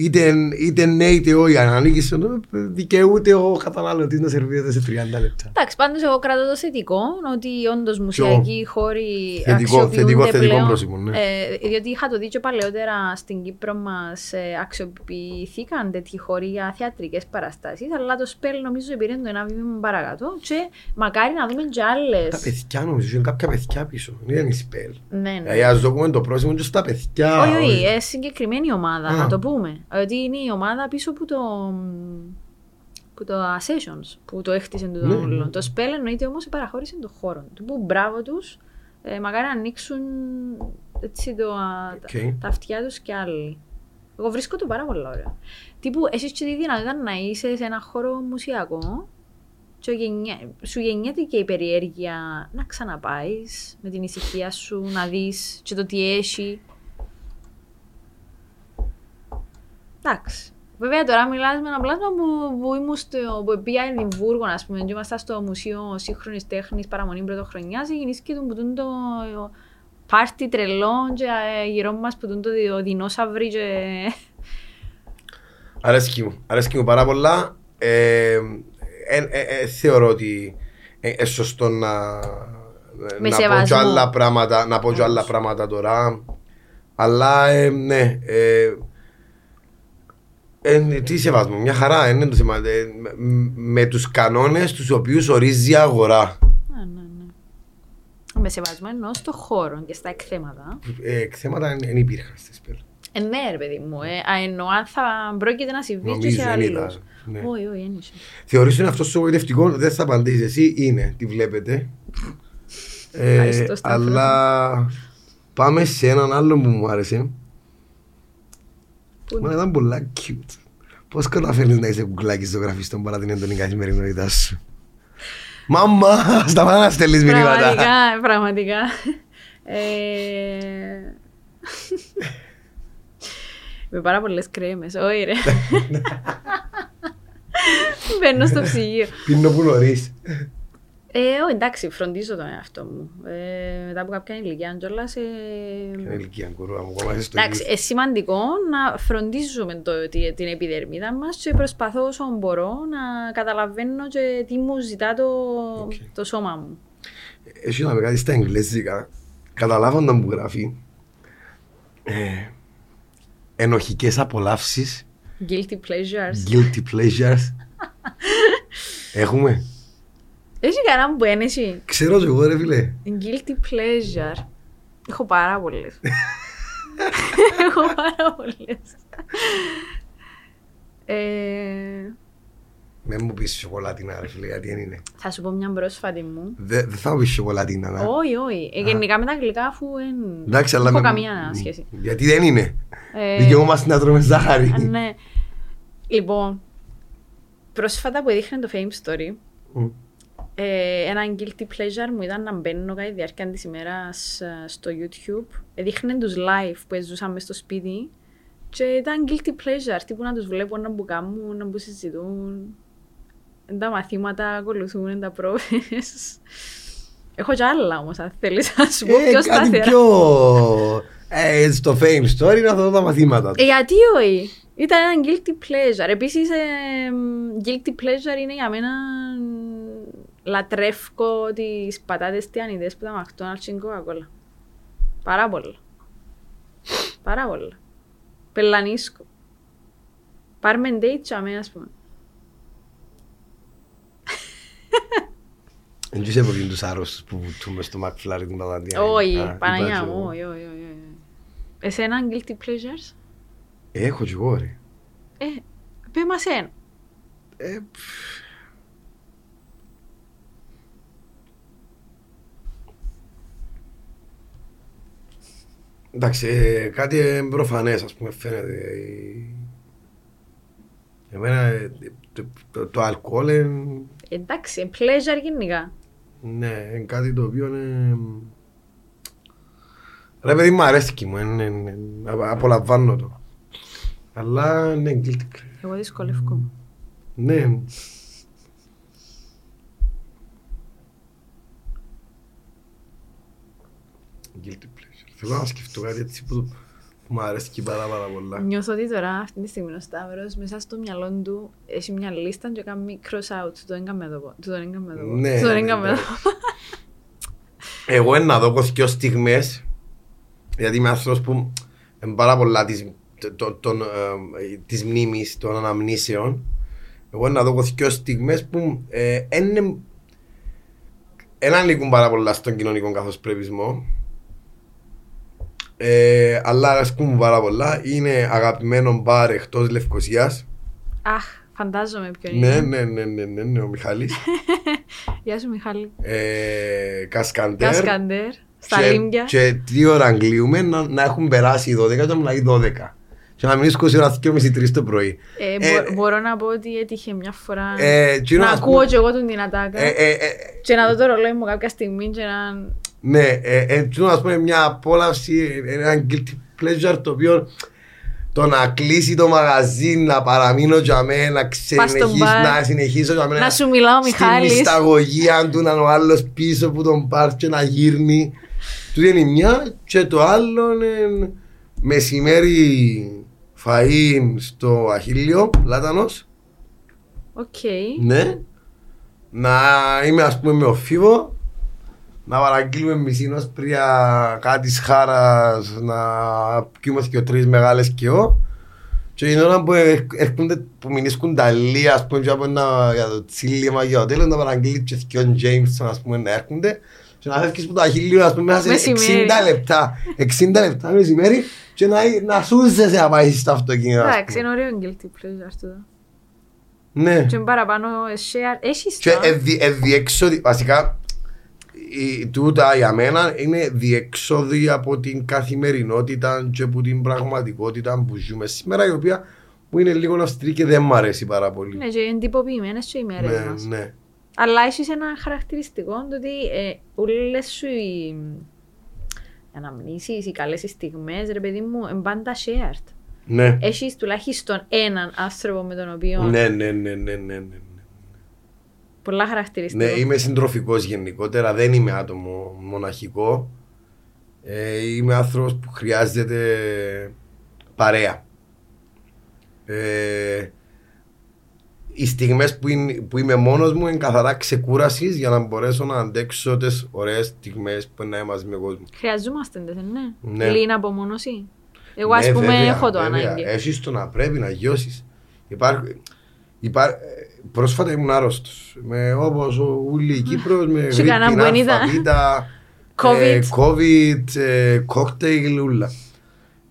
είτε, είτε ναι είτε όχι, αν ανήκει σε αυτό, δικαιούται ο καταναλωτής να σερβίρεται σε 30 λεπτά. Εντάξει, πάντως εγώ κρατώ το θετικό, ότι όντως μουσιακοί χώροι Θετικό, αξιοποιούνται θετικό, θετικό πλέον. πρόσημο, ναι. Ε, διότι είχα το δει και παλαιότερα στην Κύπρο μας ε, αξιοποιηθήκαν τέτοιοι χώροι για θεατρικές παραστάσεις, αλλά το σπέλ νομίζω πήρε το ένα βήμα παρακάτω και μακάρι να δούμε και Τα άλλες. παιδιά νομίζω, είναι κάποια παιδιά πίσω. Δεν είναι η σπέλ. Ναι, ναι. Δηλαδή ας δούμε το πρόσημο και στα παιδιά. Όχι, όχι, ε, συγκεκριμένη ομάδα, Α. να το πούμε. Ότι είναι η ομάδα πίσω που το, που το Sessions, που το έχτισε το Ναι, όλο. ναι. Το ΣΠΕΛ εννοείται όμως παραχώρησε τον χώρο του. Που μπράβο τους, ε, μακάρι να ανοίξουν έτσι το, α, Οκ. τα, τα αυτιά τους και άλλοι. Εγώ βρίσκω το πάρα πολύ ωραίο. Τύπου, εσείς και τη δυνατότητα να είσαι σε ένα χώρο μουσειακό και γεννιά- σου γεννιέται και η περιέργεια να ξαναπάεις με την ησυχία σου, να δεις και το τι έχει. Εντάξει. Βέβαια τώρα μιλάς με ένα πλάσμα που, που ήμουν στο, που πήγα Εδιμβούργο, ας πούμε, και ήμασταν στο Μουσείο Σύγχρονης Τέχνης Παραμονή Πρωτοχρονιάς, γεννήθηκε τον που τούν το, πάρτι τρελό και ε, γύρω μας που τον το δι- ο δεινόσαυροι και... Αρέσκει μου. Αρέσκει μου πάρα πολλά. Ε, ε, ε, ε, θεωρώ ότι είναι σωστό να, Με να πω σεβασμό. και άλλα πράγματα, να πω και άλλα πράγματα τώρα. Αλλά ε, ναι, ε, ε, τι σεβασμό, μια χαρά είναι το θέμα. Ε, με, με τους κανόνες τους οποίους ορίζει η αγορά. Ναι, ναι, ναι. Με σεβασμό εννοώ στο χώρο και στα εκθέματα. Ε, θέματα δεν υπήρχαν στις πέρα. Ε, ναι, ρε παιδί μου. Ε, α, εννοώ αν θα πρόκειται να συμβεί και Νομίζω σε δεν άλλους. ήταν. Ναι. Όχι, όχι, δεν είσαι. Θεωρείς ότι αυτός σου εγωιτευτικό, δεν θα απαντήσεις εσύ, είναι, τη βλέπετε. Ε, Ευχαριστώ, Σταύρο. αλλά πάμε σε έναν άλλο που μου άρεσε. Πού είναι; Μα ήταν πολλά cute. Πώς καταφέρνεις να είσαι κουκλάκι στο γραφιστό παρά την έντονη καθημερινότητά σου; Μάμα, σταμάτα να στέλνεις μηνύματα. Πραγματικά, πραγματικά. Ε... Με πάρα πολλές κρέμες, όχι ρε. Μπαίνω στο ψυγείο. Πίνω που νωρίς. Ε, όχι, εντάξει, φροντίζω τον εαυτό μου. Ε, μετά από κάποια ηλικία κιόλας, ε, Ποια ηλικία κουρούα μου, ακόμα είσαι στο Εντάξει, ίδιο. είναι σημαντικό να φροντίζουμε το, τη- την επιδερμίδα μας και προσπαθώ όσο μπορώ να καταλαβαίνω και τι μου ζητά το, Οκ. το σώμα μου. Έχει να με κάτι στα εγγλέζικα. Καταλάβαντα που γράφει. Ε, ενοχικές απολαύσεις, Guilty pleasures. guilty pleasures. Έχουμε; Έχει κανένα που είναι εσύ. Ξέρω και εγώ ρε φίλε. Guilty pleasure. Έχω πάρα πολλές. Έχω πάρα πολλές. Ε, Με μου πεις σοκολάτινα ρε φίλε, γιατί δεν είναι. θα σου πω μια πρόσφατη μου. Δεν δεν θα μου πεις σοκολάτινα. να. Όχι, όχι. Ε, γενικά με τα γλυκά αφού εν... Εντάξει, αλλά έχω με- καμία σχέση. Γιατί δεν είναι. Ε, Δικαιούμαστε να τρώμε ζάχαρη. Α, ναι. Λοιπόν, πρόσφατα που έδειχνε το Fame Story, Μμ. Ε, ένα guilty pleasure μου ήταν να μπαίνω κατά τη διάρκεια της ημέρας ε, στο YouTube. Έδειχνε τους live που ζούσαν μες στο σπίτι και ήταν guilty pleasure, τύπου να τους βλέπω να που κάνουν, να που συζητούν. Εν τα μαθήματα ακολουθούν, εν τα πρόβες. Έχω κι άλλα όμως, αν θέλεις να σου πω Ε, πιο κάτι σταθερά. πιο... Ε, στο fame story να δω τα μαθήματα Ε, του. γιατί όχι; Ήταν ένα guilty pleasure. Επίσης, ε, guilty pleasure είναι για μένα μ, λατρεύκω τις πατάτες τιανιδές που τα McDonald's και η Coca-Cola. Πάρα πολλά. Πάρα πολλά. Πελανίσκω. Πάρμε date και αμέ, ας πούμε. Δεν είσαι από τους άρρωστους που βουτούν μες στο McFlurry την πατατία. Όχι, Α, Παναγιά είπα μου, εγώ. όχι, όχι, όχι. όχι. Εσένα guilty pleasures; Έχω κι εγώ ρε. Ε, πέ μας ένα. Ε, Εντάξει, ε, κάτι ε, προφανές ας πούμε φαίνεται. Ε, Εμένα ε, το, το, το αλκοόλ είναι, Εντάξει, pleasure γενικά. ναι, είναι κάτι το οποίο είναι... Ρε παιδί μου αρέσει μου, είναι, είναι, απο- απολαμβάνω το. Αλλά είναι guilty pleasure. Εγώ δυσκολεύκομαι. Ναι. Guilty pleasure. Θέλω να σκεφτώ κάτι έτσι που, που μου αρέσει και πάρα πάρα πολλά. Νιώθω ότι τώρα αυτή τη στιγμή ο Σταύρος μέσα στο μυαλό του έχει μια λίστα και κάνει cross out. Του το έγκαμε εδώ. Του το έγκαμε εδώ. Ναι, Του το ναι, έγκαμε ναι. εδώ. Εγώ να δω δυο στιγμές γιατί είμαι άνθρωπος που είναι πάρα πολλά της, το- το- των, ε, της μνήμης των αναμνήσεων εγώ να δω δυο στιγμές που ε, είναι δεν ανήκουν πάρα πολλά στον κοινωνικό καθώς πρεπισμό ε, αλλά αρέσκουν μου πάρα πολλά είναι αγαπημένο μπαρ εκτός Λευκοσίας Αχ, φαντάζομαι ποιον ναι, είναι. ναι, ναι, ναι, ναι, ναι, ο Μιχάλης Γεια σου Μιχάλη. ε, Κασκαντέρ Κασκαντέρ. Στα και, Λίμπια. και τι ώρα αγγλίουμε να, να έχουν περάσει οι 12 και να μιλάει 12. Και να μείνεις 20 ώρα 2.30-3 το πρωί. Ε, ε, μπο- μπορώ να πω ότι έτυχε μια φορά Ε, εκείνο, να ας ακούω πούμε- και εγώ τον την ατάκα Ε, ε, ε, και να δω το ρολόι μου κάποια στιγμή και να... ναι, ε, ε, εκείνο, ας πούμε μια απόλαυση, ε, ένα guilty pleasure το οποίο το να κλείσει το μαγαζί, να παραμείνω για μένα, να Πας στον συνεχίσω, μπαρ. να συνεχίσω για μένα. Να σου μιλάω ο Στην Μιχάλης. μυσταγωγία του να είναι ο άλλος πίσω που τον πάρει και να γύρνει Τούτη είναι η μια και το άλλο είναι μεσημέρι φαΐ στο Αχίλιο, Λάτανος. Οκ. Ναι. Να είμαι ας πούμε με ο Φίβο, να παραγγείλουμε μισή νόσπρια κάτι χάρας, να πιούμε και ο τρεις μεγάλες και εγώ. Και την ώρα που έρχ- έρχονται, που μηνίσκουν τα λία, ας πούμε, και από ένα, για το τσίλιμα για το τέλος, να παραγγείλει και δυο James, ας πούμε, να έρχονται. Και να φεύγεις που το αχίλιο, ας πούμε, μέσα σε Μεσημέρι. 60 λεπτά. 60 λεπτά μεσημέρι και να, να σούζεσαι να πάει στο αυτοκίνητο. ας Εντάξει, πούμε. είναι ωραίο guilty pleasure αυτό. Ναι. Και παραπάνω ε, share. Έχεις Και τα. εδι- εδιέξοδη, βασικά, η, τούτα για μένα είναι διεξόδη από την καθημερινότητα και από την πραγματικότητα που ζούμε σήμερα, η οποία που είναι λίγο αυστηρή και δεν μ' αρέσει πάρα πολύ. Ναι, και εντυπωποιημένες και οι μέρες ναι, μας. ναι. Αλλά έχεις ένα χαρακτηριστικό το ότι ε, όλες σου οι, οι αναμνήσεις, οι καλές στιγμές, ρε παιδί μου, είναι πάντα shared. Ναι. Έχεις τουλάχιστον έναν άνθρωπο με τον οποίο Ναι, ναι, ναι, ναι, ναι, ναι. Πολλά χαρακτηριστικά. Ναι, είμαι συντροφικός γενικότερα, δεν είμαι άτομο μοναχικό. Ε, είμαι άνθρωπος που χρειάζεται παρέα. Ε, οι στιγμές που, είναι- που είμαι μόνος μου είναι καθαρά ξεκούρασης για να μπορέσω να αντέξω τις ωραίες στιγμές που είναι μαζί με κόσμο. Χρειαζόμαστε, δεν ναι. Ναι. Λίγη απομόνωση. Εγώ, ας Ναι, πούμε, βέβαια, έχω το βέβαια. ανάγκη. Έχεις το να πρέπει να γιώσεις. Υπάρχ, υπά, πρόσφατα ήμουν άρρωστος. Με, όπως ο, όλη η Κύπρος, με Σου έκαναν γρήπη, μπουενίδα. αλφαβήτα, COVID. ε, COVID, ε, κόκτέιλ, ούλα.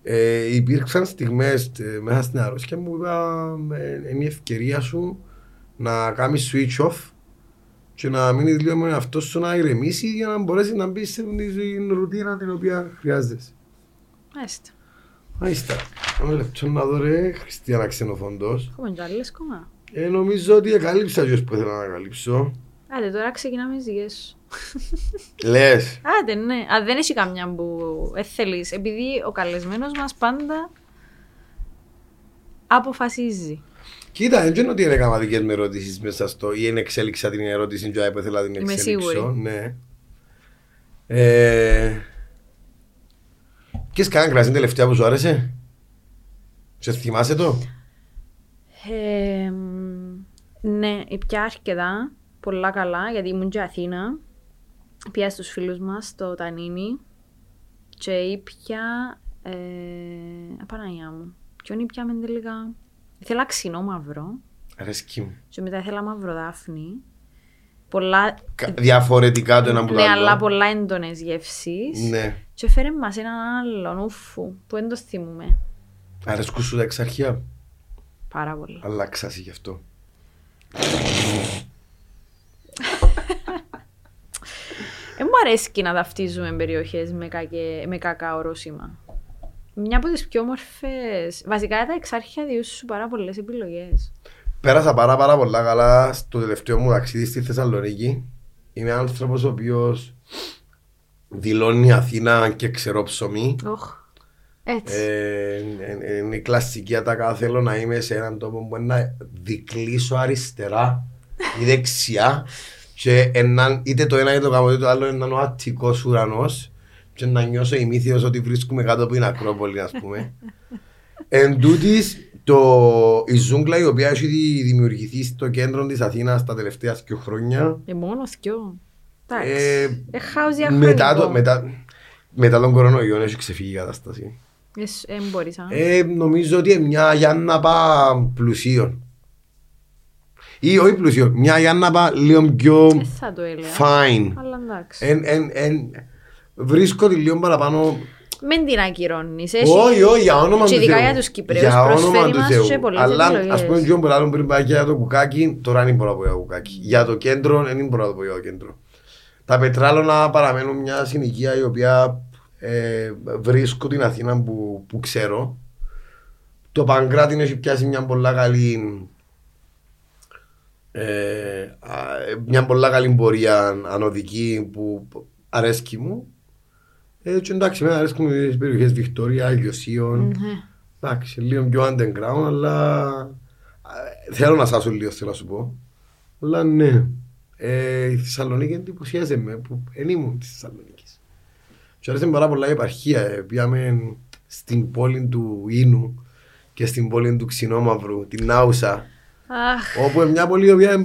Ε, υπήρξαν στιγμές ε, μέσα στην αρρώστια μου που είπα ε, είναι η ευκαιρία σου να κάνεις switch off και να μείνεις λίγο με αυτό σου να ηρεμήσει για να μπορέσεις να μπεις στην ρουτίνα την οποία χρειάζεσαι. Μάλιστα. Μάλιστα. Ένα λεπτό να δω ρε, Χριστιανά Ξενοφόντος. Έχουμε και άλλες κόμμα. Ε, νομίζω ότι εκαλύψα τους που ήθελα να καλύψω. Άντε, τώρα ξεκινάμε τις δικές σου. Λες. Άντε, ναι. Αν δεν έχει καμιά που ε, θέλεις, επειδή ο καλεσμένος μας πάντα αποφασίζει. Κοίτα, δεν είναι ότι είναι έκανα δικές με ερωτήσεις μέσα στο ή είναι εξέλιξα την ερώτηση και που ήθελα να την Είμαι εξέλιξω. σίγουρη. Ναι. Ε, και κανένα κρασί τελευταία που σου άρεσε; Σε θυμάσαι το; Ε, μ, ναι, πια αρκετά, πολλά καλά, γιατί ήμουν και Αθήνα. Πια στους φίλους μας στο Τανίνι και ήπια... Ε, Απαναγιά μου. Ποιον ήπια με τελικά... Ήθελα ξινό μαύρο Αρέσκει μου. και μετά ήθελα μαύρο δάφνη. Πολλά... Κα- Διαφορετικά το ένα που το Ναι, άλλο. αλλά πολλά έντονες γεύσεις. Ναι. Και φέρε μας έναν άλλον ούφου που δεν το θυμούμε. Αρέσκουν σου τα εξαρχεία; Πάρα πολύ. Αλλάξασαι γι' αυτό. Δεν μου αρέσει να ταυτίζουμε περιοχές με, κακέ, με κακά ορόσημα. Μια από τις πιο όμορφες... Βασικά τα εξάρχεια διούσουν σου πάρα πολλές επιλογές. Πέρασα πάρα πάρα πολλά καλά στο τελευταίο μου ταξίδι στη Θεσσαλονίκη. Είμαι άνθρωπος ο οποίος δηλώνει Αθήνα και ξερό ψωμί. Οχ. Έτσι. Ε, ε, ε, είναι η κλασική ατάκα. Θέλω να είμαι σε έναν τόπο που να δικλείσω αριστερά ή δεξιά και έναν, είτε το ένα είτε το κάνω είτε το άλλο είναι ο αττικός ουρανός και να νιώσω ημίθειος ότι βρίσκουμε κάτω από την Ακρόπολη ας πούμε. Εν τούτης, το, η ζούγκλα η οποία έχει δη- δημιουργηθεί στο κέντρο της Αθήνας τα τελευταία δύο χρόνια Ε, μόνο δυο. Εντάξει. ε, Ε, χάος μετά, διαχρονικό. το, μετά, μετά τον κορονοϊό έχει ξεφύγει η κατάσταση. Ε, σ- ε, μπορείς, α. Ε, νομίζω ότι είναι μια Γιάννα πά πλουσίων. Ή όχι πλουσίων, μια Γιάννα πά λίγο πιο Ε, θα το έλεγα. fine. Αλλά εντάξει. Εν, εν, εν, βρίσκω τη λίγο παραπάνω. Μην την ακυρώνεις. Έχει... Όχι, όχι, για όνομα Και του ειδικά Θεού. για τους Κυπρέους Για όνομα προσφέρει του μας Θεού. και πολλές Αλλά επιλογές. ας πούμε, πιο πολλά πριν πάει για το κουκάκι, τώρα δεν μπορώ να πω για το κουκάκι. Για το κέντρο, δεν μπορώ να πω για το κέντρο. Τα πετράλωνα παραμένουν μια συνοικία η οποία ε, βρίσκω την Αθήνα που, που ξέρω. Το Παγκράτη έχει πιάσει μια πολλά καλή ε, α, μια πολλά καλή πορεία ανωδική που αρέσκει μου. Ε, και εντάξει, εμένα αρέσκουν τις περιοχές Βικτόρια, Αγιοσίων. Ναι. Εντάξει, λίγο πιο underground, αλλά α, θέλω να σάσω λίγο, θέλω να σου πω. Αλλά ναι, ε, η Θεσσαλονίκη εντυπωσίαζε με που δεν ήμουν της Θεσσαλονίκης. Και άρεσε πάρα πολλά η επαρχία. ε. Πήγαμε στην πόλη του Ίνου και στην πόλη του Ξινόμαυρου, την Νάουσα. Αχ, Όπου είναι μια πόλη η οποία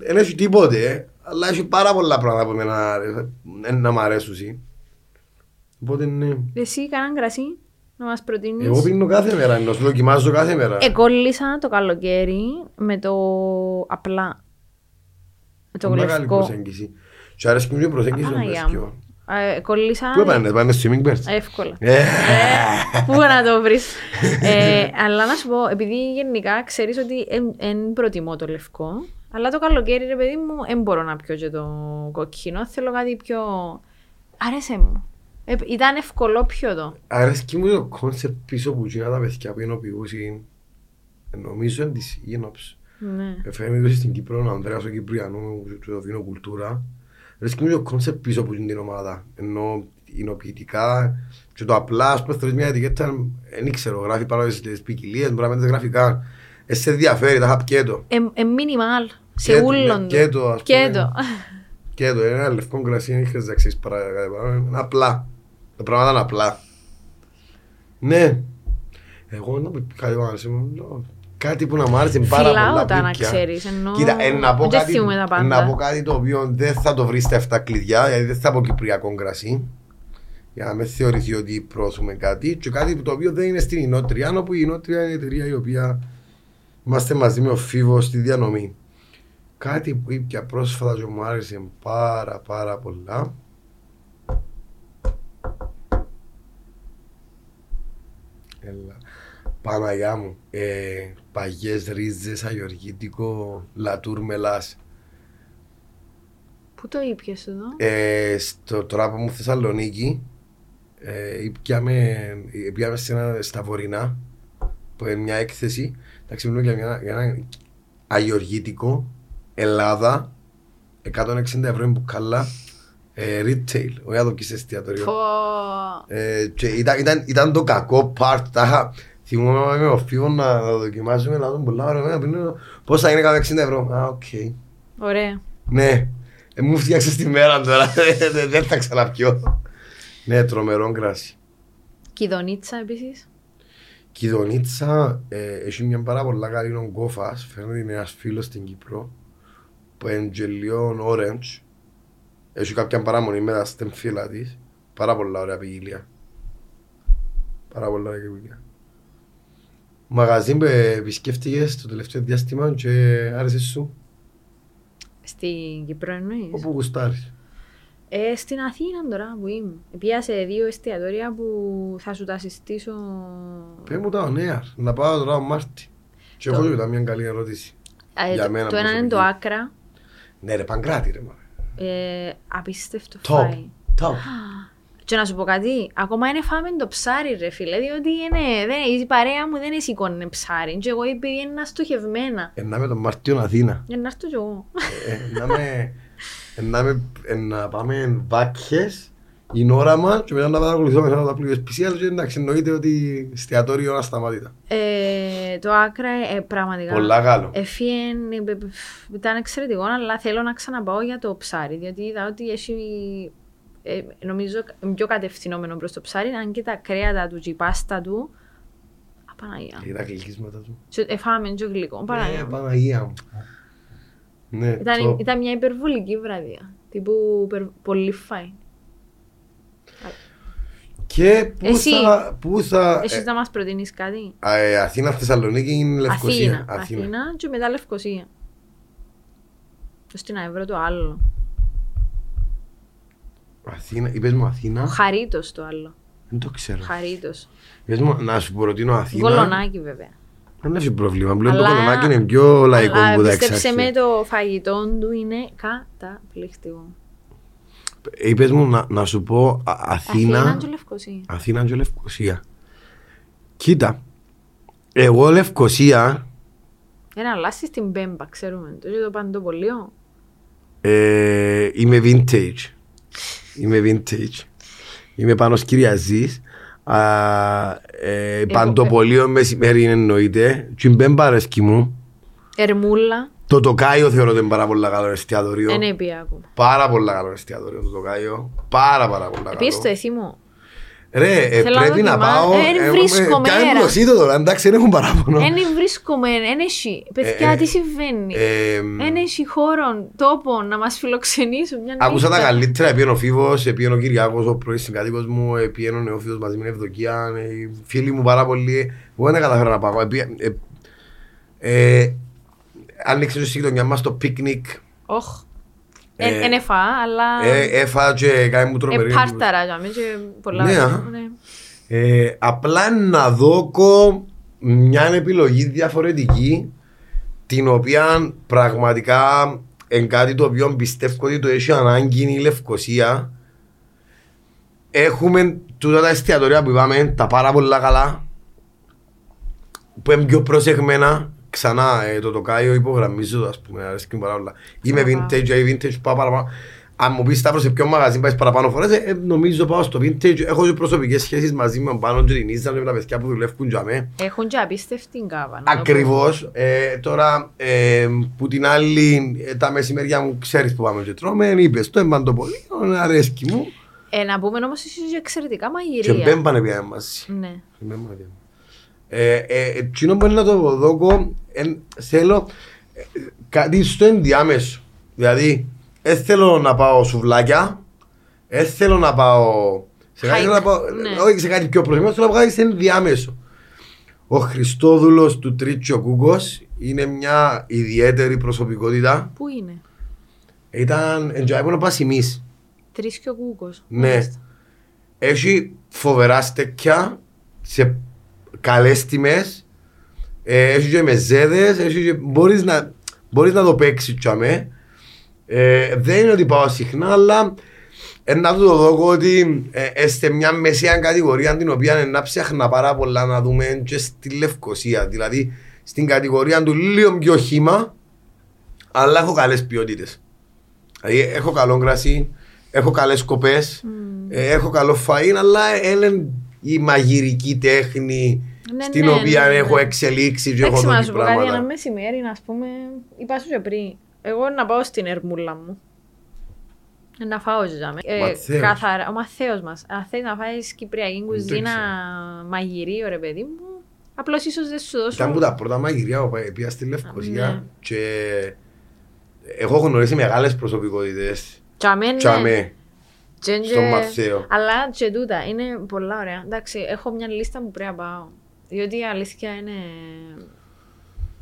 δεν έχει τίποτε, ε, αλλά έχει πάρα πολλά πράγματα που εμένα αρέ- ε, να μ' αρέσουν. Οπότε ναι. εσύ κανέναν κρασί να μας προτείνεις; Εγώ πίνω κάθε μέρα, ενώ σου δοκιμάζω κάθε μέρα. Εκόλλησα το καλοκαίρι με το απλά. Με το Μεγάλη γλυκό. προσέγγιση. Σου αρέσει μου η προσέγγιση των Παναγιά παιδιών. μου. Ε, Κόλλησα Πού έπανε, πάνε swimming birds; εύκολα. Ε, Ε, Πού να το βρεις. Ε, αλλά να σου πω, επειδή γενικά ξέρεις ότι δεν προτιμώ το λευκό, αλλά το καλοκαίρι, ρε παιδί μου, δεν μπορώ να πιω και το κοκκινό. Θέλω κάτι πιο... Άρεσε μου. Ε, ήταν ευκολό πιο το. Αρέσκει μου το κόνσεπτ πίσω που γίνα τα παιδιά που ενοποιούσαν. Νομίζω είναι της Ίνοψ. Ναι. Έφερε με στην Κύπρο, ο Ανδρέας ο Κυπριανού, το δίνω κουλτούρα. Αρέσκει μου το κόνσεπτ πίσω που γίνει την ομάδα. Ενώ εινοποιητικά και το απλά, ας πούμε, θέλεις μια ετικέτα, δεν ξέρω, γράφει πάνω στις ποικιλίες, μπορεί να μην γραφικά. Ε, σε ενδιαφέρει, τα είχα πιέτο. Ε, ε, μινιμάλ. Σε Και το, ούλον ναι, του. και το, ας Και πούμε. το. Και το ένα λευκό κρασί, δεν χρειάζεται να ξέρεις παρά κάτι παρά. Είναι απλά. Τα πράγματα είναι απλά. Ναι. Εγώ να πω κάτι που άρεσε μου, λέω, Κάτι που να μου άρεσε πάρα πολλά Φυλάω τα να πίπια. ξέρεις. Ενώ... Κοίτα, ε, να, πω δεν κάτι, θυμούμαι τα πάντα. να πω κάτι το οποίο δεν θα το βρεις στα 7 κλειδιά, γιατί δεν θα πω κυπριακό κρασί. Για να μην θεωρηθεί ότι προωθούμε κάτι. Και κάτι που το οποίο δεν είναι στην Ινότρια, όπου η Ινότρια είναι η εταιρεία η οποία είμαστε μαζί με ο Φίβος στη διανομή. Κάτι που είπε πρόσφατα και μου άρεσε πάρα πάρα πολλά. Έλα. Παναγιά μου. Ε, παγιές ρίζες, αγιοργήτικο, λατούρ μελάς. Πού το ήπιες εδώ; Ε, στο τράπο μου Θεσσαλονίκη ε, πιάμε, πιάμε σε ένα, στα βορεινά που είναι μια έκθεση εντάξει μιλούμε για, μια, για ένα αγιοργήτικο Ελλάδα 160 ευρώ είναι μπουκάλα ε, retail, όχι να το πεις εστιατόριο Πω. ε, και ήταν, ήταν, ήταν το κακό part τα είχα- θυμούμαι με ο Φίβος να, να το δοκιμάσουμε να δούμε πολλά ωραία να πίνω πόσα είναι 160 ευρώ α, οκ Ωραία. ναι, ε, μου φτιάξε τη μέρα τώρα. Δεν- δεν- Δεν θα ξαναπιώ. Ναι, τρομερό κράσι. Κιδονίτσα επίσης. Κιδονίτσα, ε, έχει μια πάρα πολλά καλή ογκόφας. Φέρνει την ένας φίλος στην Κύπρο. Που είναι γελιόν orange. Έχει κάποια παραμονή με τα στεμφύλα της. Πάρα πολλά ωραία ποικιλία. Πάρα πολλά ωραία ποικιλία. Μαγαζί που επισκέφτηκες το τελευταίο διάστημα και άρεσε σου; Στην Κύπρο εννοείς; Όπου γουστάρεις. Ε, στην Αθήνα τώρα που είμαι. Πήγα σε δύο εστιατόρια που θα σου τα συστήσω. Πες μου τα νέα, να πάω τώρα ο Μάρτι. Και Το- έχω και μετά μια καλή ερώτηση. Ε, Για το- μένα το ένα είναι το προσωπική. άκρα. Ναι ρε, Παγκράτη ρε μα. Ε, απίστευτο Top. φάι. Top. Και να σου πω κάτι, ακόμα είναι φάμε το ψάρι ρε φίλε, διότι είναι, δεν, η παρέα μου δεν σηκώνει ψάρι και εγώ πήγαινα στοχευμένα. Ε, να με τον Μάρτιο Αθήνα. Για να έρθω κι εγώ. Ε, να με... ε, να με... ε, να πάμε βάκχες, είναι όραμα και μετά να παρακολουθώ μέσα από τα πλοία σπισιάλ και εντάξει εννοείται ότι εστιατόριο ασταμάτητα. Ε, το άκρα ε, πραγματικά. Πολλά καλό. Εφίεν, ε, ε, ήταν εξαιρετικό, αλλά θέλω να ξαναπάω για το ψάρι, διότι είδα ότι έχει, ε, νομίζω, πιο κατευθυνόμενο προς το ψάρι, αν και τα κρέατα του και η πάστα του, απαναγία. Και τα κλικίσματα του. Και Εφάμε και γλυκό, Παναγία Ε, μου. Παναγία μου. Ναι, Ήταν, top. ήταν μια υπερβολική βραδιά, τύπου υπερ, πολύ φάει. Και πού Εσύ. θα... Πού θα... Εσύ ε, να μας προτείνεις κάτι; α, ε, Αθήνα, Θεσσαλονίκη είναι Λευκοσία. Αθήνα, Αθήνα και μετά Λευκοσία. Στην Αεύρω το άλλο. Αθήνα, είπες μου Αθήνα. Ο Χαρίτος το άλλο. Δεν το ξέρω. Χαρίτος. Πες μου, να σου προτείνω Αθήνα. Γολονάκι βέβαια. Δεν έχει πρόβλημα. Πλέον το Αλλά- κολονάκι είναι πιο λαϊκό Αλλά που τα πίστεψε με εξάρχεια. το φαγητό του είναι καταπληκτικό. Είπες μου να, να σου πω Α- Αθήνα Αθήνα, και Λευκοσία. Αθήνα και Λευκοσία. Κοίτα, εγώ Λευκοσία Ένα λάστι στην Πέμπα, ξέρουμε. Το και το παντοπολείο. ε, είμαι vintage. Είμαι vintage. Είμαι πάνω Κυριαζής. Α, ε, Παντοπολείο μεσημέρι εννοείται. Και η Μπέμπα αρέσκει μου. Ερμούλα. Το Τοκάιο θεωρώ ότι είναι πάρα πολύ καλό εστιατόριο. Δεν έπια ακόμα. Πάρα πολύ καλό εστιατόριο το Τοκάιο. Πάρα πάρα πολύ καλό. Επίσης το εθίμο. Ρε, ε, Θέλω να πρέπει να δοκιμάσω. πάω. Ε, βρίσκω Κάνει μέρα. γλωσσίτο τώρα, εντάξει, δεν έχουν παράπονο. Δεν βρίσκομαι, δεν έχει. Παιδιά, ε, τι συμβαίνει; Ε, Δεν έχει χώρο, τόπο να μας φιλοξενήσουν μια Άκουσα τα νύχτα. καλύτερα, επίεν ο Φίβος, επίεν ο Κυριάκος, ο πρώην συγκάτοικος μου, επίεν ο Νεόφιτος μαζί με την Ευδοκία, ε, οι φίλοι μου πάρα πολύ. Εγώ δεν καταφέρω να πάω. Επίεν- ε, ε, Άνοιξε το γειτονιά μας το πικνικ. Όχ. Ε, Εν εφά, αλλά... Ε, Έφα και κάνει μου τρομερή. εντύπωση. Επάρταρα, για μένα και πολλά. Ναι, ωραία. α. Ναι. Ε, απλά να δώκω μια επιλογή διαφορετική την οποία πραγματικά είναι κάτι το οποίο πιστεύω ότι το έχει ανάγκη η Λευκοσία. Έχουμε τούτα τα εστιατορία που είπαμε, τα πάρα πολλά καλά, που είναι πιο προσεγμένα. Ξανά ε, το τοκάιο υπογραμμίζω το, ας πούμε, αρέσκει μου πάρα πολλά. Είμαι Ξαναπάω. vintage, ε, vintage πάω παραπάνω. Αν μου πεις Σταύρος σε ποιο μαγαζί πάεις παραπάνω φορές, ε, ε, νομίζω πάω στο vintage. Έχω και προσωπικές σχέσεις μαζί με τον Πάνο και την Ίζα, με τα παιδιά που δουλεύουν για μέ. Έχουν και απίστευτη κάβα. να το πω. Ακριβώς. Ε, τώρα, ε, που την άλλη, ε, τα μεσημέρια μου ξέρεις που πάμε και τρώμε, είπες το εμπαντοπολείο, αρέσκει μου. Ε, να πούμε όμως είσαι και εξαιρετικά Και μαγειρία. μπέμπανε πια μαζί. Ναι. Μπέμπανε πια. Ε, ε, εκείνο μπορεί να το δώκω, εν, θέλω ε, κάτι στο ενδιάμεσο. Δηλαδή, δεν θέλω να πάω σουβλάκια, δεν θέλω να πάω σε κάτι, Hike, να πάω, ναι. όχι σε κάτι πιο προσεγμένο, θέλω να πάω κάτι σε ενδιάμεσο. Ο Χριστόδουλος του Τρίτσιο Κούκος είναι μια ιδιαίτερη προσωπικότητα. Πού είναι; Ήταν εντζάιπονο πασιμής. Τρεις και ο κούκος. Ναι. Μάλιστα. Έχει φοβερά στέκια σε καλές τιμές. Ε, έχει και μεζέδες. Έχει και... Μπορείς, να, μπορείς να το παίξεις τσάμε. Ε, δεν είναι ότι πάω συχνά, αλλά ε, να του το δω ότι ε, είστε μια μεσαία κατηγορία την οποία ε, να ψάχνα πάρα πολλά να δούμε και στη Λευκοσία. Δηλαδή στην κατηγορία του λίγο πιο χύμα, αλλά έχω καλές ποιότητες. Δηλαδή έχω καλό κρασί, έχω καλές σκοπές, ε, έχω καλό φαΐν, αλλά είναι η μαγειρική τέχνη Ναι, στην ναι, οποία ναι, ναι. έχω εξελίξει και έχω Εντάξει, να δώσει σου πω κάτι, πράγματα. ένα μεσημέρι, να πούμε, είπα σου και πριν, εγώ να πάω στην ερμούλα μου. Να φάω ζάμε. Ε, Ματθαίος. καθαρά, ο Μαθαίος μας. Αν θέλεις να φάεις κυπριακή κουζίνα ξέρω. μαγειρίο, ρε παιδί μου, απλώς ίσως δεν σου δώσω. Ήταν που τα πρώτα μαγειριά που πήγα στη Ναι. Λευκοσία και έχω γνωρίσει μεγάλες προσωπικότητες. Τσαμέ, ναι. Τσαμέ. Και- στον και- Μαθαίο. Αλλά και τούτα είναι πολλά ωραία. Εντάξει, έχω μια λίστα που πρέπει να πάω. Διότι η αλήθεια είναι...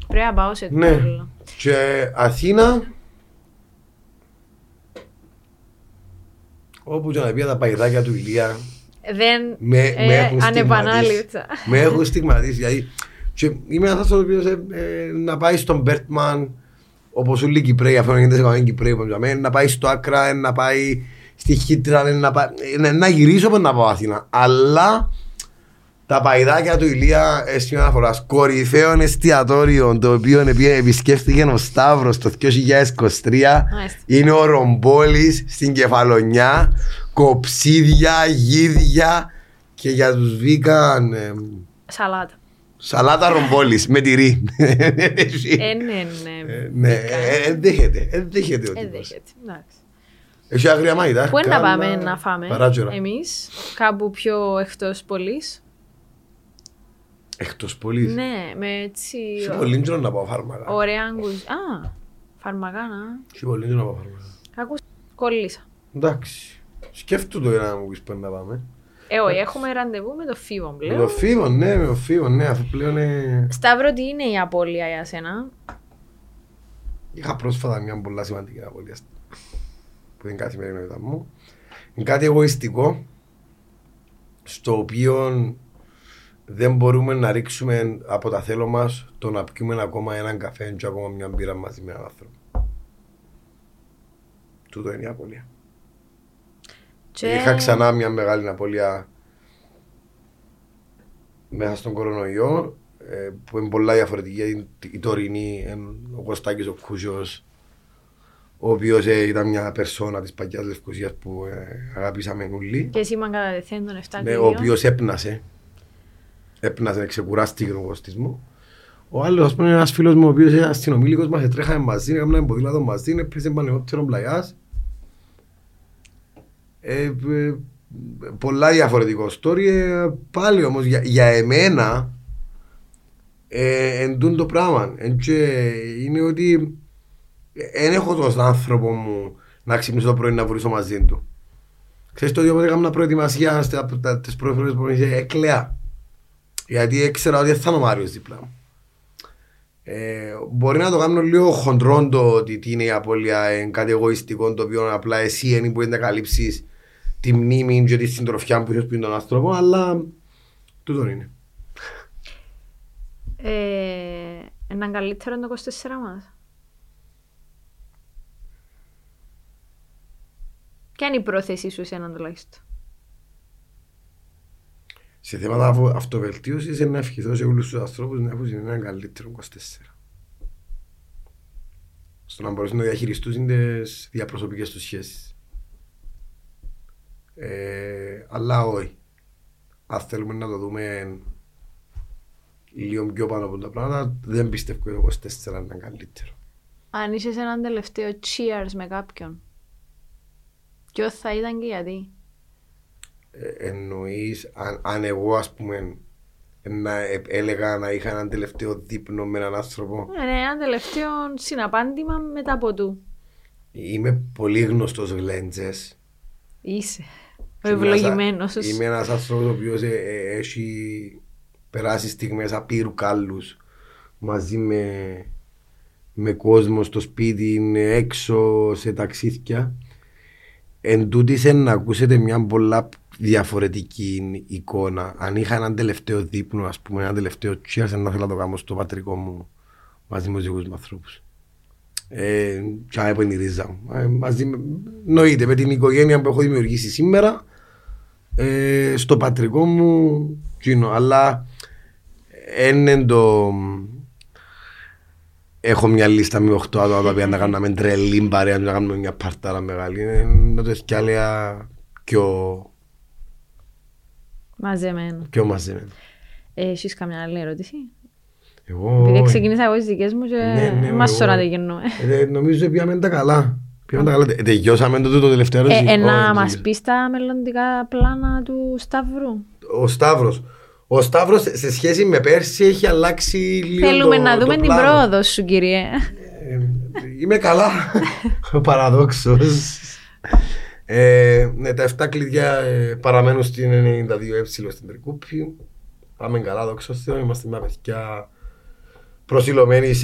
Πρέπει να πάω σε Ναι. τούτα. Και Αθήνα όπου και να πει τα παϊδάκια του Ηλία Δεν... με, με ε, έχουν στιγματίσει. ανεπανάληπτα. με έχουν στιγματίσει. Δηλαδή, και είμαι ένας άνθρωπος ο οποίος, ε, ε, να πάει στον Μπέρτμαν όπως όλοι οι Κυπρέοι, αυτό γίνεται σε κανέναν Κυπρέοι, όπως λέμε, να πάει στο Άκρα, ε, να πάει στη Χίτρα, ε, να, πάει, ε, να γυρίσω από να πάω Αθήνα. Αλλά τα παϊδάκια του Ηλία ε, στην αναφοράς. Κορυφαίο εστιατόριο το οποίο επί- επισκέφθηκε ο Σταύρος το 2023 Μάλιστα. είναι ο Ρομπόλης στην Κεφαλονιά. Κοψίδια, γίδια και για τους βίκαν ε, Σαλάτα. σαλάτα ρομπόλης με τυρί. Ε, ναι, ναι. Ε, Ναι, ε, ε, δέχεται, ε, δέχεται ο Ε, τύπος. δέχεται. Εντάξει. Έχει άγρια μαγητά. Πού είναι να πάμε να φάμε Παράτζωρα. εμείς, κάπου πιο εκτός πόλης. Εκτός πόλης. Ναι, με έτσι Έχει πολύ καιρό να πάω φάρμακα. ωραία γκουζ... Α, φαρμακάνα. Έχει πολύ καιρό να πάω φάρμακα. Ακούς, κόλλησα. Εντάξει. Σκέφτομαι το να μου πεις πού να πάμε. Ε, όχι, έχουμε ραντεβού με το φίβο Με πλέον. το φίβο, ναι, με το φίβο, ναι, αφού πλέον ε, Σταύρο, τι είναι η απώλεια για σένα; είχα πρόσφατα μια πολλά σημαντική απολύτια που είναι καθημερινότητα μου. Είναι κάτι εγωιστικό στο οποίο δεν μπορούμε να ρίξουμε από τα θέλω μας το να πιούμε ακόμα έναν καφέ και ακόμα μια μπύρα μαζί με έναν άνθρωπο. Τούτο είναι η απολύτια. Και... Είχα ξανά μια μεγάλη απώλεια μέσα στον κορονοϊό ε, που είναι πολλά διαφορετική γιατί η τωρινή είναι ο Κωστάκης ο Κούσιος ο οποίος ε, ήταν μια περσόνα της παγιάς Λευκοσίας που ε, αγαπήσαμε όλοι Και εσύ μαν καταδεθέν τον 7 ναι, ο οποίος έπνασε έπνασε, ξεκουράστηκε ο κοστής μου Ο άλλος, ας πούμε, είναι ένας φίλος μου, ο οποίος είναι αστυνομήλικος μας, τρέχαμε μαζί, έκαναμε ποδήλατο μαζί, έπαιζε πανεπιστήμιο πλαγιάς. Ε, ε, πολλά διαφορετικό story. Ε, πάλι όμως για, για εμένα ε, εν το πράγμα. Εν και είναι ότι δεν έχω τόσο άνθρωπο μου να ξυπνήσω το πρωί να βρίσκω μαζί του. Ξέρεις το ότι όποτε έκανα προετοιμασία τις πρώτες φορές που είχε έκλαια. Γιατί ήξερα ότι θα είναι ο Μάριος δίπλα μου. Ε, μπορεί να το κάνω λίγο χοντρό το ότι τι είναι η απώλεια, εν κάτι εγωιστικό το οποίο απλά εσύ είναι που είναι να καλύψεις τη μνήμη και τη συντροφιά που είχες πει τον άνθρωπο, αλλά τούτο είναι. Ε, έναν καλύτερο το 24 μας. Ποια είναι η πρόθεσή σου σε έναν τουλάχιστον. Σε θέματα αυτοβελτίωσης είναι να ευχηθώ σε όλους τους ανθρώπους να έχουν έναν καλύτερο 24. Στο να μπορέσουν να διαχειριστούν τις διαπροσωπικές τους σχέσεις. Ε, αλλά όχι. Αν θέλουμε να το δούμε λίγο πιο πάνω από τα πράγματα, δεν πιστεύω ότι το 24 είναι καλύτερο. Αν είσαι σε έναν τελευταίο cheers με κάποιον, ποιος θα ήταν και γιατί; Ε, εννοείς, αν, αν εγώ ας πούμε να ε, έλεγα να είχα έναν τελευταίο δείπνο με έναν άνθρωπο. Ναι, ναι, έναν τελευταίο συναπάντημα μετά από του. Είμαι πολύ γνωστός γλέντζες. Είσαι. Ο ευλογημένος. Είμαι ένας άνθρωπος ο οποίος ε, έχει περάσει στιγμές απείρου κάλους μαζί με, με κόσμο στο σπίτι, έξω σε ταξίδια. Εν τούτης να ακούσετε μια πολλά διαφορετική εικόνα. Αν είχα έναν τελευταίο δείπνο, ας πούμε, έναν τελευταίο cheers, να θέλω να το κάνω στο πατρικό μου μαζί με τους δικούς μου ανθρώπους. Ε, και αν είναι η ρίζα μου. Ε, μαζί με, νοείται με την οικογένεια που έχω δημιουργήσει σήμερα, ε, στο πατρικό μου κοινό. Αλλά είναι το... Έχω μια λίστα με 8 άτομα τα οποία να κάνουμε τρελή παρέα, να κάνουμε μια παρτάρα μεγάλη. Να το κι άλλα πιο... Μαζεμένο. Πιο μαζεμένο. Ε, έχεις καμιά άλλη ερώτηση; Εγώ... Επειδή ξεκίνησα εγώ τις δικές μου και ναι, ναι, μας σωρά δεν γεννούμε. Ε, νομίζω ότι πήγαμε τα καλά. Πήγαμε τα καλά. Ε, τελειώσαμε το, το τελευταίο ερώτηση. Ε, να μας πεις τα μελλοντικά πλάνα του Σταύρου. Ο Σταύρος. Ο Σταύρος σε σχέση με πέρσι έχει αλλάξει λίγο. Θέλουμε το, να δούμε το την πρόοδο σου, κύριε. Ε, είμαι καλά. Παραδόξω. Ε, ναι, τα 7 κλειδιά ε, παραμένουν στην 92Ε στην Τρικούπη. Πάμε καλά, δόξα Θεώ. Είμαστε μια παιδιά προσιλωμένοι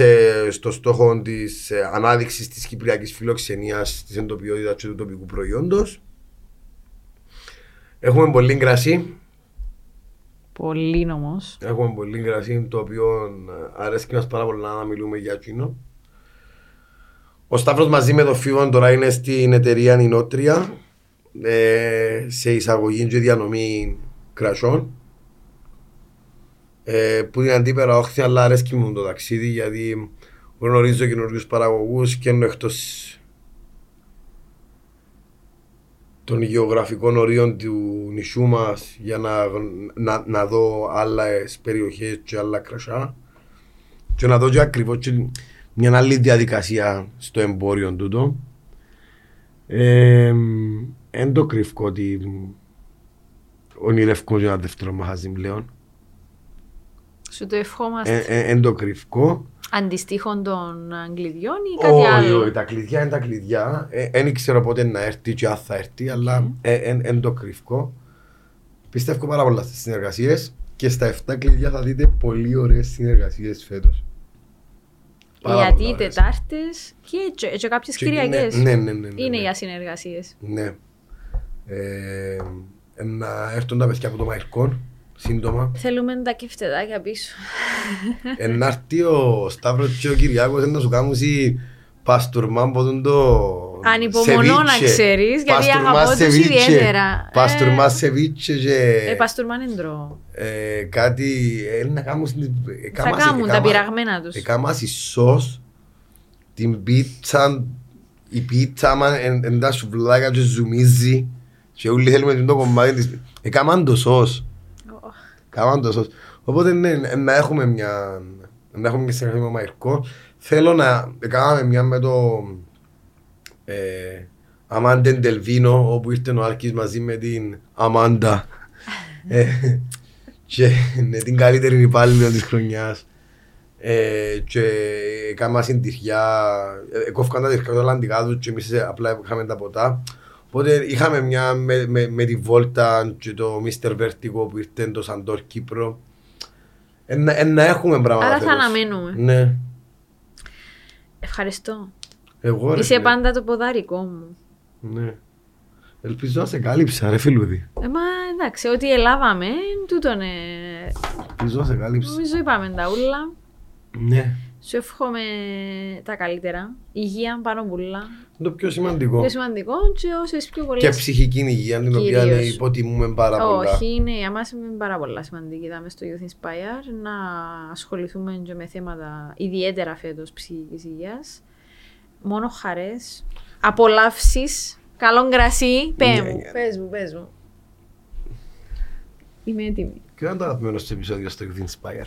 στο στόχο της ε, ανάδειξης της κυπριακής φιλοξενίας, της εντοπιότητας και του τοπικού προϊόντος. Έχουμε πολύ κρασί. Πολύ όμω. Έχουμε πολύ κρασί το οποίο ε, αρέσει μας πάρα πολύ να μιλούμε για εκείνο. Ο Σταύρος μαζί με τον Φίβο τώρα είναι στην εταιρεία Νινότρια ε, σε εισαγωγή και διανομή κρασιών ε, που είναι αντίπερα όχθη αλλά αρέσκει μου το ταξίδι γιατί γνωρίζω καινούριους παραγωγούς και ενώ εκτός των γεωγραφικών ορίων του νησιού μας για να, να, να δω άλλες περιοχές και άλλα κρασιά. Και να δω και ακριβώς μια άλλη διαδικασία στο εμπόριο τούτο. Ε, εν το κρυφκό ότι ονειρευκό για ένα δεύτερο μαχαζί πλέον. Σου το ευχόμαστε. Ε, ε, εν το κρυφκό. Αντιστοίχων των κλειδιών ή κάτι oh, άλλο; Όχι, τα κλειδιά είναι τα κλειδιά. Δεν ε, ξέρω πότε να έρθει και αν θα έρθει, αλλά εν ε, το κρυφκό. Πιστεύω πάρα πολλά στις συνεργασίες και στα 7 κλειδιά θα δείτε πολύ ωραίες συνεργασίες φέτος. Γιατί οι Τετάρτε και, και, και κάποιες Κυριακές ναι, ναι, ναι, ναι, είναι για συνεργασίες. Ναι. Ε, να έρθουν τα παιδιά από το Μαϊκόν σύντομα. Θέλουμε τα κεφτεδάκια πίσω. Ενάρτη ο Σταύρος και ο Κυριάκος να σου κάνουν παστουρμά από τον το Ανυπομονώ να ξέρεις, γιατί αγαπώ τους ιδιαίτερα. Παστουρμά ε, σεβίτσε και... Ε, παστουρμά είναι ντρό. Ε, κάτι, ε, να κάνουν... Θα κάνουν τα πειραγμένα τους. Έκαμα η σως, την πίτσα, η πίτσα, εν τα σουβλάκια και ζουμίζει και όλοι θέλουμε το κομμάτι της... Έκαναν το σως. Κάμαν το σως. Οπότε ναι, να έχουμε μια, να έχουμε και συνεργασία με τον Μαϊκό. Θέλω να κάνουμε μια με το ε, Αμάντεν Τελβίνο, όπου ήρθε ο Άλκης μαζί με την Αμάντα. ε, και είναι την καλύτερη υπάλληλη της χρονιάς. Ε, και έκανα συντηριά, ε, κόφηκαν τα τυρκά Ολλανδικά τους και εμείς απλά είχαμε τα ποτά. Οπότε είχαμε μια με, με, με τη Βόλτα και το Mr. Vertigo που ήρθε το Σαντόρ Κύπρο. Ε, να, ε, να έχουμε πράγματα. Άρα θα τέλος. αναμένουμε. Ναι. Ευχαριστώ. Εγώ ρε Είσαι φίλε. πάντα το ποδαρικό μου. Ναι. Ελπίζω να σε κάλυψα ρε φιλούδι. Ε, μα εντάξει, ό,τι ελάβαμε, τούτον ε, Ελπίζω να σε κάλυψα. νομίζω είπαμε τα ούλα. Ναι. Σου εύχομαι τα καλύτερα. Υγεία πάνω πουλά. Είναι το πιο σημαντικό. Πιο σημαντικό και όσες πιο πολλές... Και ψυχική υγεία την οποία Κυρίως. ναι, υποτιμούμε πάρα πολλά. Όχι, είναι για μας είναι πάρα πολλά σημαντική. Είδαμε στο Youth Inspire να ασχοληθούμε και με θέματα ιδιαίτερα φέτος ψυχικής υγείας. Μόνο χαρές, απολαύσεις, καλό κρασί. Πέ Ναι, μου, ναι. πες μου, πες μου. Είμαι έτοιμη. Ποιο είναι το αγαπημένο σου επεισόδιο στο Youth Inspire;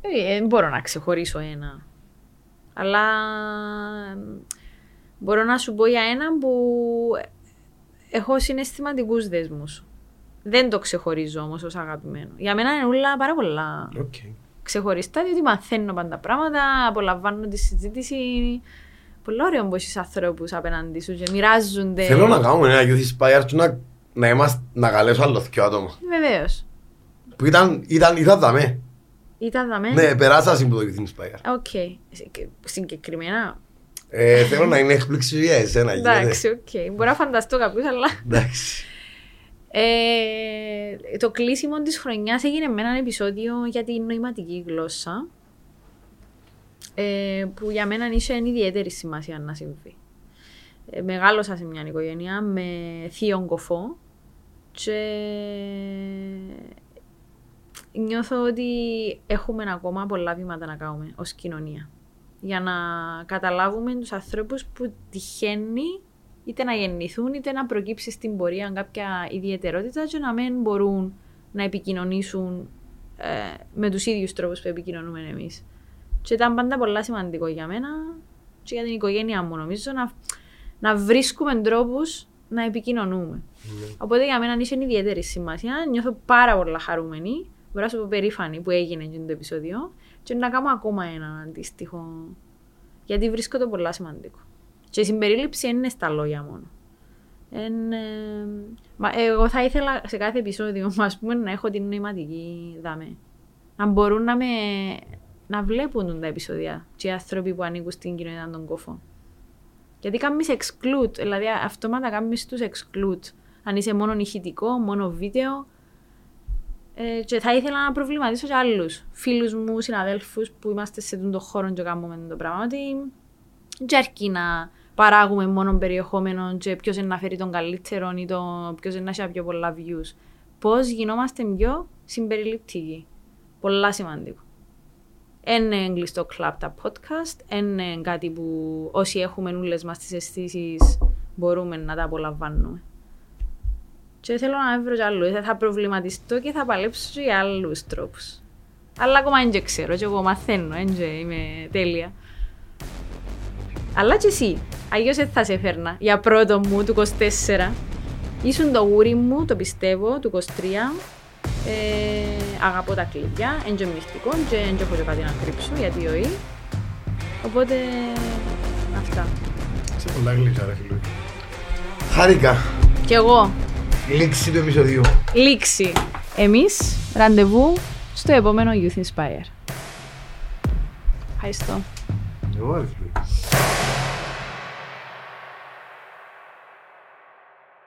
Δεν μπορώ να ξεχωρίσω ένα. Αλλά μ, μπορώ να σου πω για έναν που έχω συναισθηματικούς δέσμους. Δεν το ξεχωρίζω όμως ως αγαπημένο. Για μένα είναι όλα πάρα πολλά Οκ. ξεχωριστά, διότι μαθαίνω πάντα πράγματα, απολαμβάνω τη συζήτηση. Πολύ ωραίο που έχεις ανθρώπους απέναντι σου και μοιράζονται. Θέλω να κάνουμε ένα Youth Inspire και να, να, είμαστε, να καλέσω άλλο δυο άτομα. Βεβαίως. Που ήταν, ήταν, ήταν δαμέ. Ήταν δαμέ. Ναι, περάσα από το Youth Inspire. Ok. Συγκε- Συγκεκριμένα. Ε, θέλω να είναι έκπληξη για εσένα. γίνεται. Εντάξει, οκ. Μπορώ να φανταστώ κάποιους, αλλά... Εντάξει. Ε, το κλείσιμο της χρονιάς έγινε με έναν επεισόδιο για την νοηματική γλώσσα ε, που για μένα είχε ιδιαίτερη σημασία να συμβεί. Ε, μεγάλωσα σε μια οικογένεια με θείον κοφό και νιώθω ότι έχουμε ακόμα πολλά βήματα να κάνουμε ως κοινωνία για να καταλάβουμε τους ανθρώπους που τυχαίνει είτε να γεννηθούν είτε να προκύψει στην πορεία κάποια ιδιαιτερότητα και να μην μπορούν να επικοινωνήσουν ε, με τους ίδιους τρόπους που επικοινωνούμε εμείς. Και ήταν πάντα πολλά σημαντικό για μένα και για την οικογένειά μου νομίζω να, να βρίσκουμε τρόπους να επικοινωνούμε. Οπότε για μένα είχε ιδιαίτερη σημασία. Νιώθω πάρα πολλά χαρούμενη. Μπορώ να σου πω περήφανη που έγινε και το επεισόδιο. Και να κάνω ακόμα ένα αντίστοιχο. Γιατί βρίσκω το πολλά σημαντικό. Και η συμπερίληψη δεν είναι στα λόγια μόνο. Εν, ε, μα, εγώ θα ήθελα σε κάθε επεισόδιο ας πούμε, να έχω την νοηματική δάμε. Να μπορούν να, με, να βλέπουν τα επεισόδια και οι άνθρωποι που ανήκουν στην κοινωνία των κόφων. Γιατί κάνεις exclude, δηλαδή αυτόματα κάνεις τους exclude. Αν είσαι μόνο ηχητικό, μόνο βίντεο. Ε, και θα ήθελα να προβληματίσω και άλλους φίλους μου, συναδέλφους που είμαστε σε τον χώρο και κάνουμε το πράγμα. Ότι δεν αρκεί να παράγουμε μόνο περιεχόμενο και ποιος είναι να φέρει τον καλύτερο ή το ποιος είναι να έχει πιο πολλά views. Πώς γινόμαστε πιο συμπεριληπτικοί. Πολλά σημαντικό. Είναι κλειστό κλαπ τα podcast, είναι κάτι που όσοι έχουμε όλες μας τις αισθήσεις μπορούμε να τα απολαμβάνουμε. Και θέλω να βρω κι άλλους. Θα προβληματιστώ και θα παλέψω και για άλλους τρόπους. Αλλά ακόμα δεν ξέρω και εγώ μαθαίνω, δεν είμαι τέλεια. Αλλά και εσύ, αγιώς δεν θα σε φέρνα για πρώτο μου του 24. Ήσουν το γούρι μου, το πιστεύω, του 23. Ε, αγαπώ τα κλειδιά, δεν και μυστικό και δεν έχω και κάτι να κρύψω γιατί όχι. Οπότε, αυτά. Σε πολλά γλυκά ρε φίλου. Χάρηκα. Κι εγώ, Λήξη του επεισοδίου. λήξη. Εμείς, ραντεβού στο επόμενο Youth Inspire. Ευχαριστώ. Εγώ ρε φίλου.